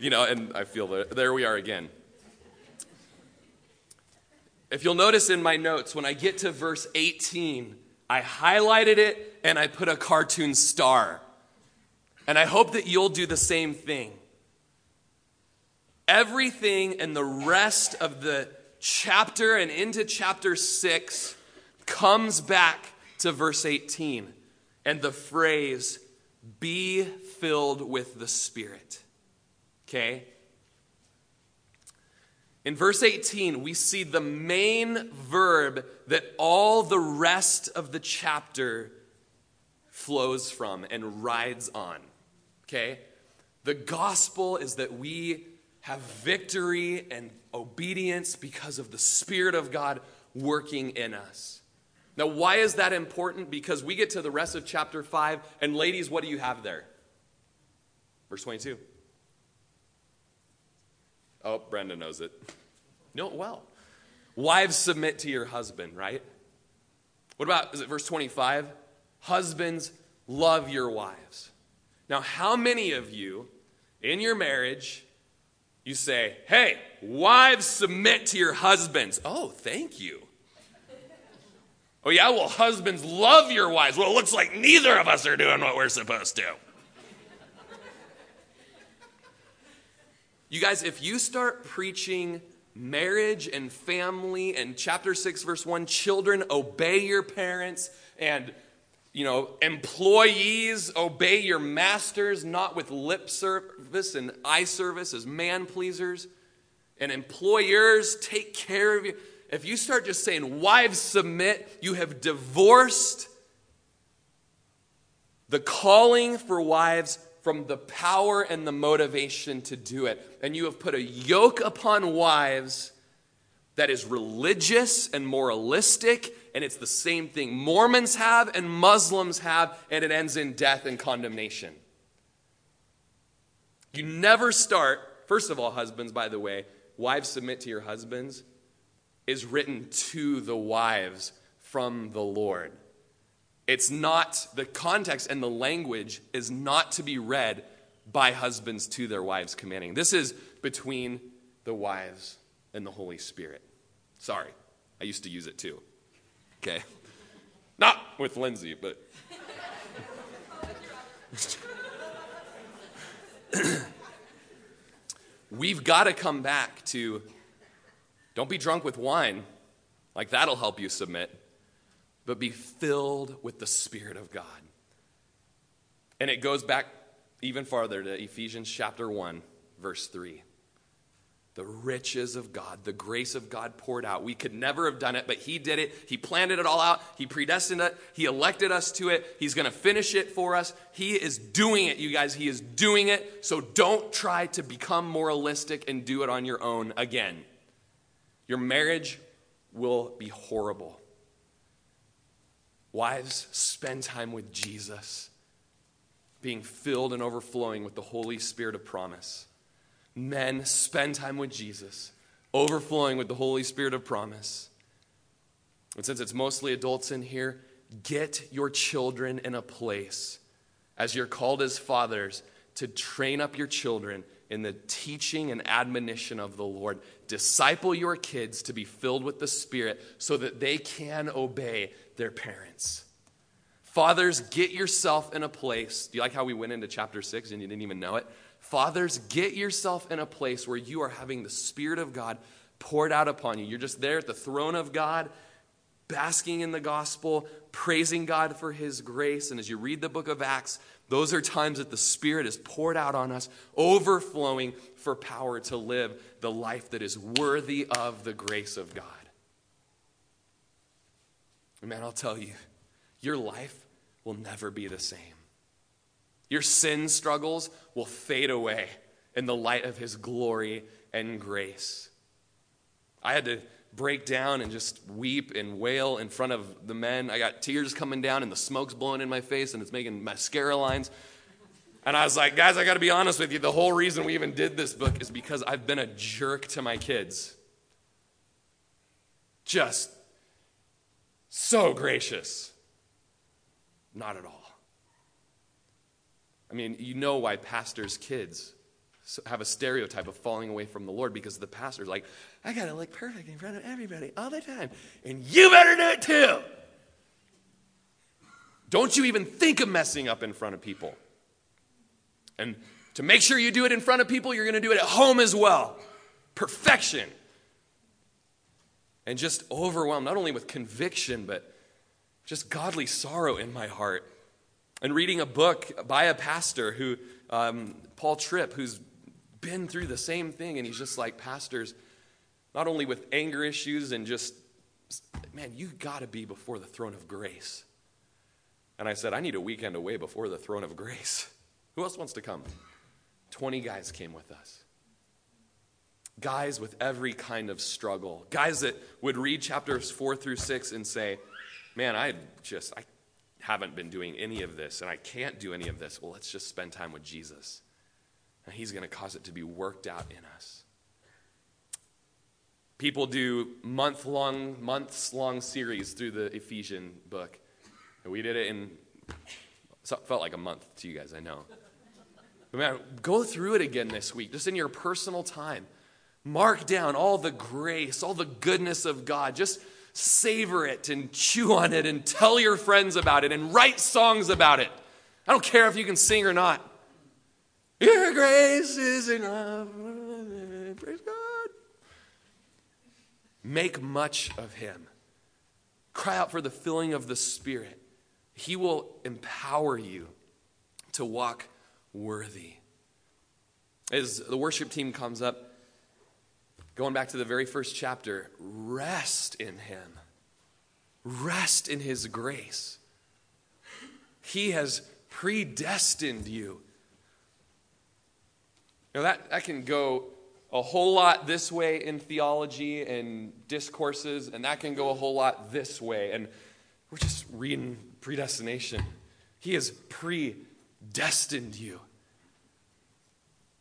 you know, and I feel that there we are again. If you'll notice in my notes, when I get to verse 18, I highlighted it and I put a cartoon star. And I hope that you'll do the same thing. Everything in the rest of the chapter and into chapter 6 comes back to verse 18 and the phrase, be filled with the Spirit. Okay? In verse 18, we see the main verb that all the rest of the chapter flows from and rides on. Okay? The gospel is that we have victory and obedience because of the Spirit of God working in us. Now, why is that important? Because we get to the rest of chapter 5, and ladies, what do you have there? Verse 22. Oh, Brenda knows it. Know it well. Wives, submit to your husband, right? What about, is it verse 25? Husbands, love your wives. Now, how many of you in your marriage, you say, hey, wives, submit to your husbands? Oh, thank you. Oh, yeah, well, husbands, love your wives. Well, it looks like neither of us are doing what we're supposed to. You guys, if you start preaching marriage and family and chapter 6 verse 1 children obey your parents and you know employees obey your masters not with lip service and eye service as man pleasers. And employers take care of you. If you start just saying wives submit you have divorced the calling for wives from the power and the motivation to do it. And you have put a yoke upon wives that is religious and moralistic, and it's the same thing Mormons have and Muslims have, and it ends in death and condemnation. You never start, first of all, husbands, by the way, wives submit to your husbands, is written to the wives from the Lord. It's not, the context and the language is not to be read by husbands to their wives commanding. This is between the wives and the Holy Spirit. Sorry, I used to use it too. Okay. Not with Lindsay, but. We've got to come back to don't be drunk with wine, like that'll help you submit but be filled with the Spirit of God. And it goes back even farther to Ephesians chapter 1, verse 3. The riches of God, the grace of God poured out. We could never have done it, but He did it. He planted it all out. He predestined it. He elected us to it. He's going to finish it for us. He is doing it, you guys. He is doing it. So don't try to become moralistic and do it on your own again. Your marriage will be horrible. Wives, spend time with Jesus, being filled and overflowing with the Holy Spirit of promise. Men, spend time with Jesus, overflowing with the Holy Spirit of promise. And since it's mostly adults in here, get your children in a place as you're called as fathers to train up your children in the teaching and admonition of the Lord. Disciple your kids to be filled with the Spirit so that they can obey their parents. Fathers, get yourself in a place. Do you like how we went into chapter 6 and you didn't even know it? Fathers, get yourself in a place where you are having the Spirit of God poured out upon you. You're just there at the throne of God, basking in the gospel, praising God for his grace. And as you read the book of Acts, those are times that the Spirit is poured out on us, overflowing for power to live the life that is worthy of the grace of God. Man, I'll tell you, your life will never be the same. Your sin struggles will fade away in the light of His glory and grace. I had to break down and just weep and wail in front of the men. I got tears coming down and the smoke's blowing in my face and it's making mascara lines. And I was like, guys, I got to be honest with you. The whole reason we even did this book is because I've been a jerk to my kids. Just so gracious. Not at all. I mean, you know why pastors' kids have a stereotype of falling away from the Lord because the pastor's like, I got to look perfect in front of everybody all the time, and you better do it too. Don't you even think of messing up in front of people. And to make sure you do it in front of people, you're going to do it at home as well. Perfection. And just overwhelmed, not only with conviction, but just godly sorrow in my heart. And reading a book by a pastor who, um, Paul Tripp, who's been through the same thing, and he's just like, pastors, not only with anger issues and just, man, you got to be before the throne of grace. And I said, I need a weekend away before the throne of grace. Who else wants to come? 20 guys came with us. Guys with every kind of struggle. Guys that would read chapters 4 through 6 and say, Man, I just, I haven't been doing any of this and I can't do any of this. Well, let's just spend time with Jesus. And He's going to cause it to be worked out in us. People do month long, months long series through the Ephesian book. And we did it in, felt like a month to you guys, I know. But man, go through it again this week, just in your personal time. Mark down all the grace, all the goodness of God. Just savor it and chew on it and tell your friends about it and write songs about it. I don't care if you can sing or not. Your grace is enough. Praise God. Make much of him. Cry out for the filling of the Spirit. He will empower you to walk worthy. As the worship team comes up, going back to the very first chapter, rest in him. Rest in his grace. He has predestined you. Now, that, that can go a whole lot this way in theology and discourses, and that can go a whole lot this way. And we're just reading predestination. He has predestined you.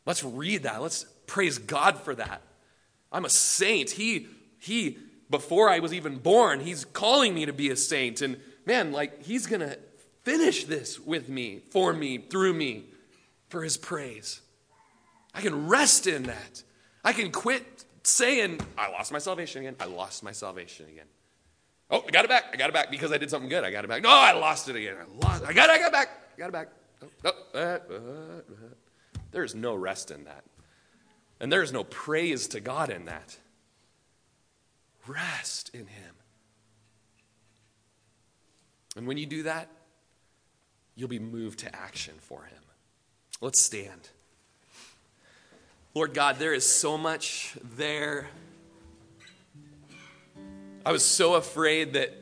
Let's read that. Let's praise God for that. I'm a saint. He, he, before I was even born, he's calling me to be a saint. And man, like, he's going to finish this with me, for me, through me, for his praise. I can rest in that. I can quit saying, I lost my salvation again. I lost my salvation again. Oh, I got it back. I got it back because I did something good. I got it back. No, I lost it again. I lost. I got it. I got it back. I got it back. Oh, oh, uh, uh, uh. There's no rest in that. And there's no praise to God in that. Rest in Him. And when you do that, you'll be moved to action for Him. Let's stand. Lord God, there is so much there. I was so afraid that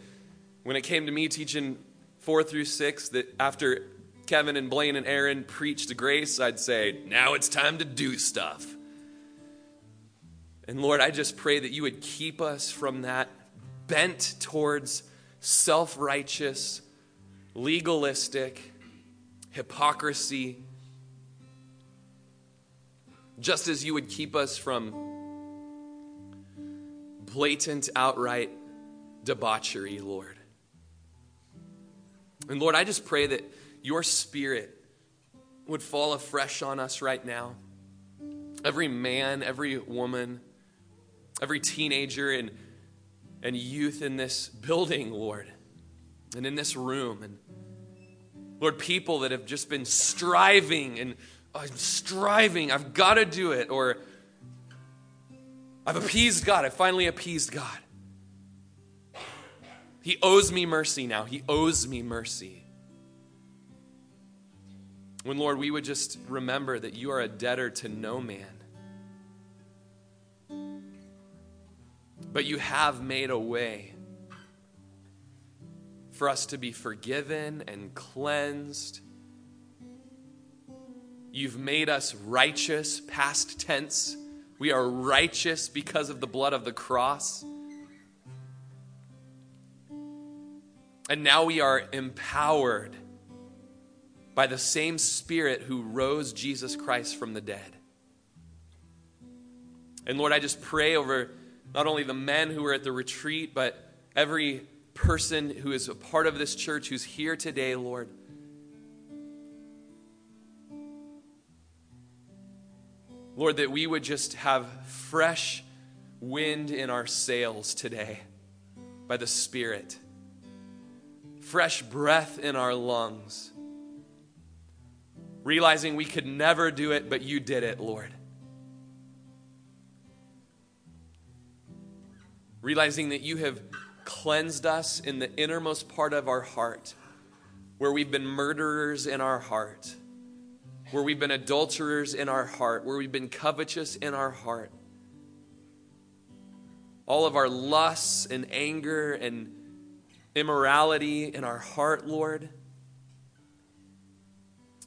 when it came to me teaching four through six, that after Kevin and Blaine and Aaron preached grace, I'd say, now it's time to do stuff. And Lord, I just pray that you would keep us from that bent towards self righteous, legalistic, hypocrisy, just as you would keep us from blatant, outright debauchery, Lord. And Lord, I just pray that your spirit would fall afresh on us right now. Every man, every woman, every teenager and, and youth in this building, Lord, and in this room. And Lord, people that have just been striving and oh, I'm striving, I've got to do it, or I've appeased God, I finally appeased God. He owes me mercy now. He owes me mercy. When, Lord, we would just remember that you are a debtor to no man. But you have made a way for us to be forgiven and cleansed You've made us righteous, past tense. We are righteous because of the blood of the cross. And now we are empowered by the same Spirit who rose Jesus Christ from the dead. And Lord, I just pray over not only the men who are at the retreat, but every person who is a part of this church who's here today, Lord. Lord, that we would just have fresh wind in our sails today by the Spirit. fresh breath in our lungs. Realizing we could never do it, but you did it, Lord. Realizing that you have cleansed us in the innermost part of our heart, where we've been murderers in our heart, where we've been adulterers in our heart, where we've been covetous in our heart. All of our lusts and anger and immorality in our heart, Lord.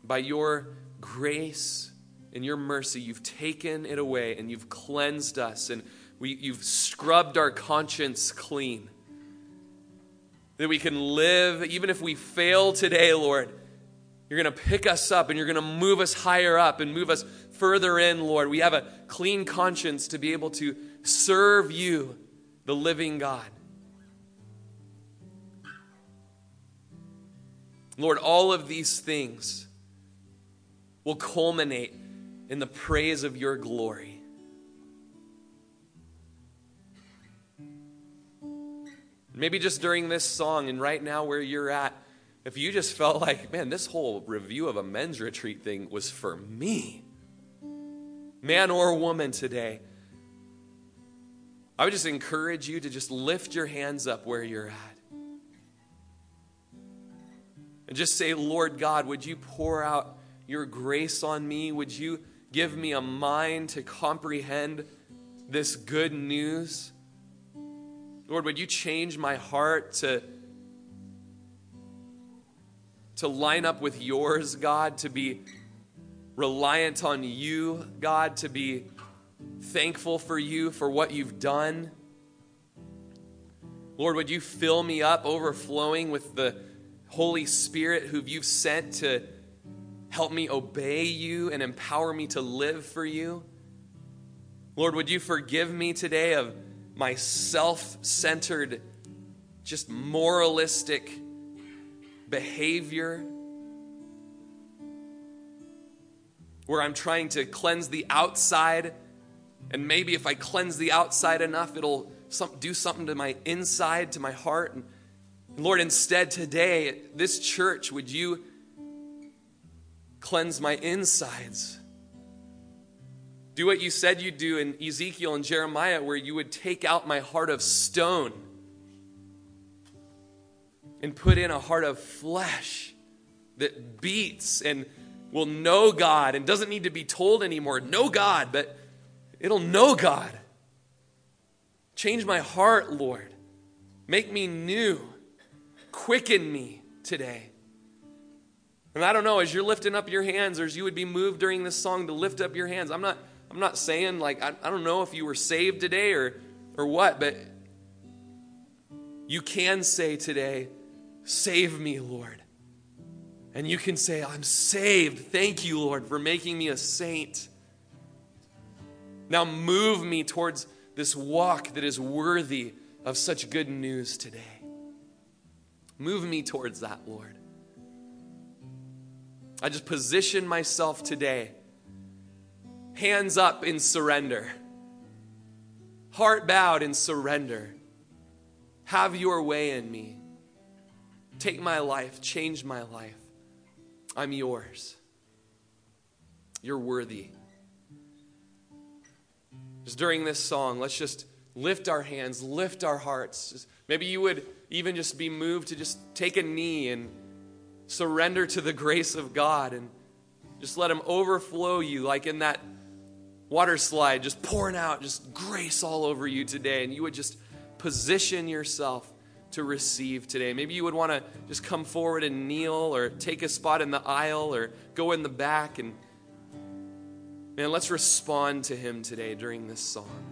By your grace and your mercy, you've taken it away and you've cleansed us and we, you've scrubbed our conscience clean. That we can live, even if we fail today, Lord, you're going to pick us up and you're going to move us higher up and move us further in, Lord. We have a clean conscience to be able to serve you, the living God. Lord, all of these things will culminate in the praise of your glory. Maybe just during this song and right now where you're at, if you just felt like, man, this whole review of a men's retreat thing was for me, man or woman today, I would just encourage you to just lift your hands up where you're at. And just say, Lord God, would you pour out your grace on me? Would you give me a mind to comprehend this good news? Lord, would you change my heart to, to line up with yours, God, to be reliant on you, God, to be thankful for you for what you've done? Lord, would you fill me up overflowing with the Holy Spirit, who you've sent to help me obey you and empower me to live for you. Lord, would you forgive me today of my self centered, just moralistic behavior where I'm trying to cleanse the outside, and maybe if I cleanse the outside enough, it'll do something to my inside, to my heart. And Lord, instead today, this church, would you cleanse my insides? Do what you said you'd do in Ezekiel and Jeremiah, where you would take out my heart of stone and put in a heart of flesh that beats and will know God and doesn't need to be told anymore. Know God, but it'll know God. Change my heart, Lord. Make me new. Quicken me today. And I don't know, as you're lifting up your hands, or as you would be moved during this song to lift up your hands, I'm not, I'm not saying like, I, I don't know if you were saved today or, or what, but you can say today, Save me, Lord. And you can say, I'm saved. Thank you, Lord, for making me a saint. Now move me towards this walk that is worthy of such good news today. Move me towards that, Lord. I just position myself today, hands up in surrender, heart bowed in surrender. Have your way in me. Take my life, change my life. I'm yours. You're worthy. Just during this song, let's just lift our hands, lift our hearts. Maybe you would even just be moved to just take a knee and surrender to the grace of God and just let Him overflow you, like in that water slide, just pouring out just grace all over you today. And you would just position yourself to receive today. Maybe you would want to just come forward and kneel or take a spot in the aisle or go in the back and man, let's respond to him today during this song.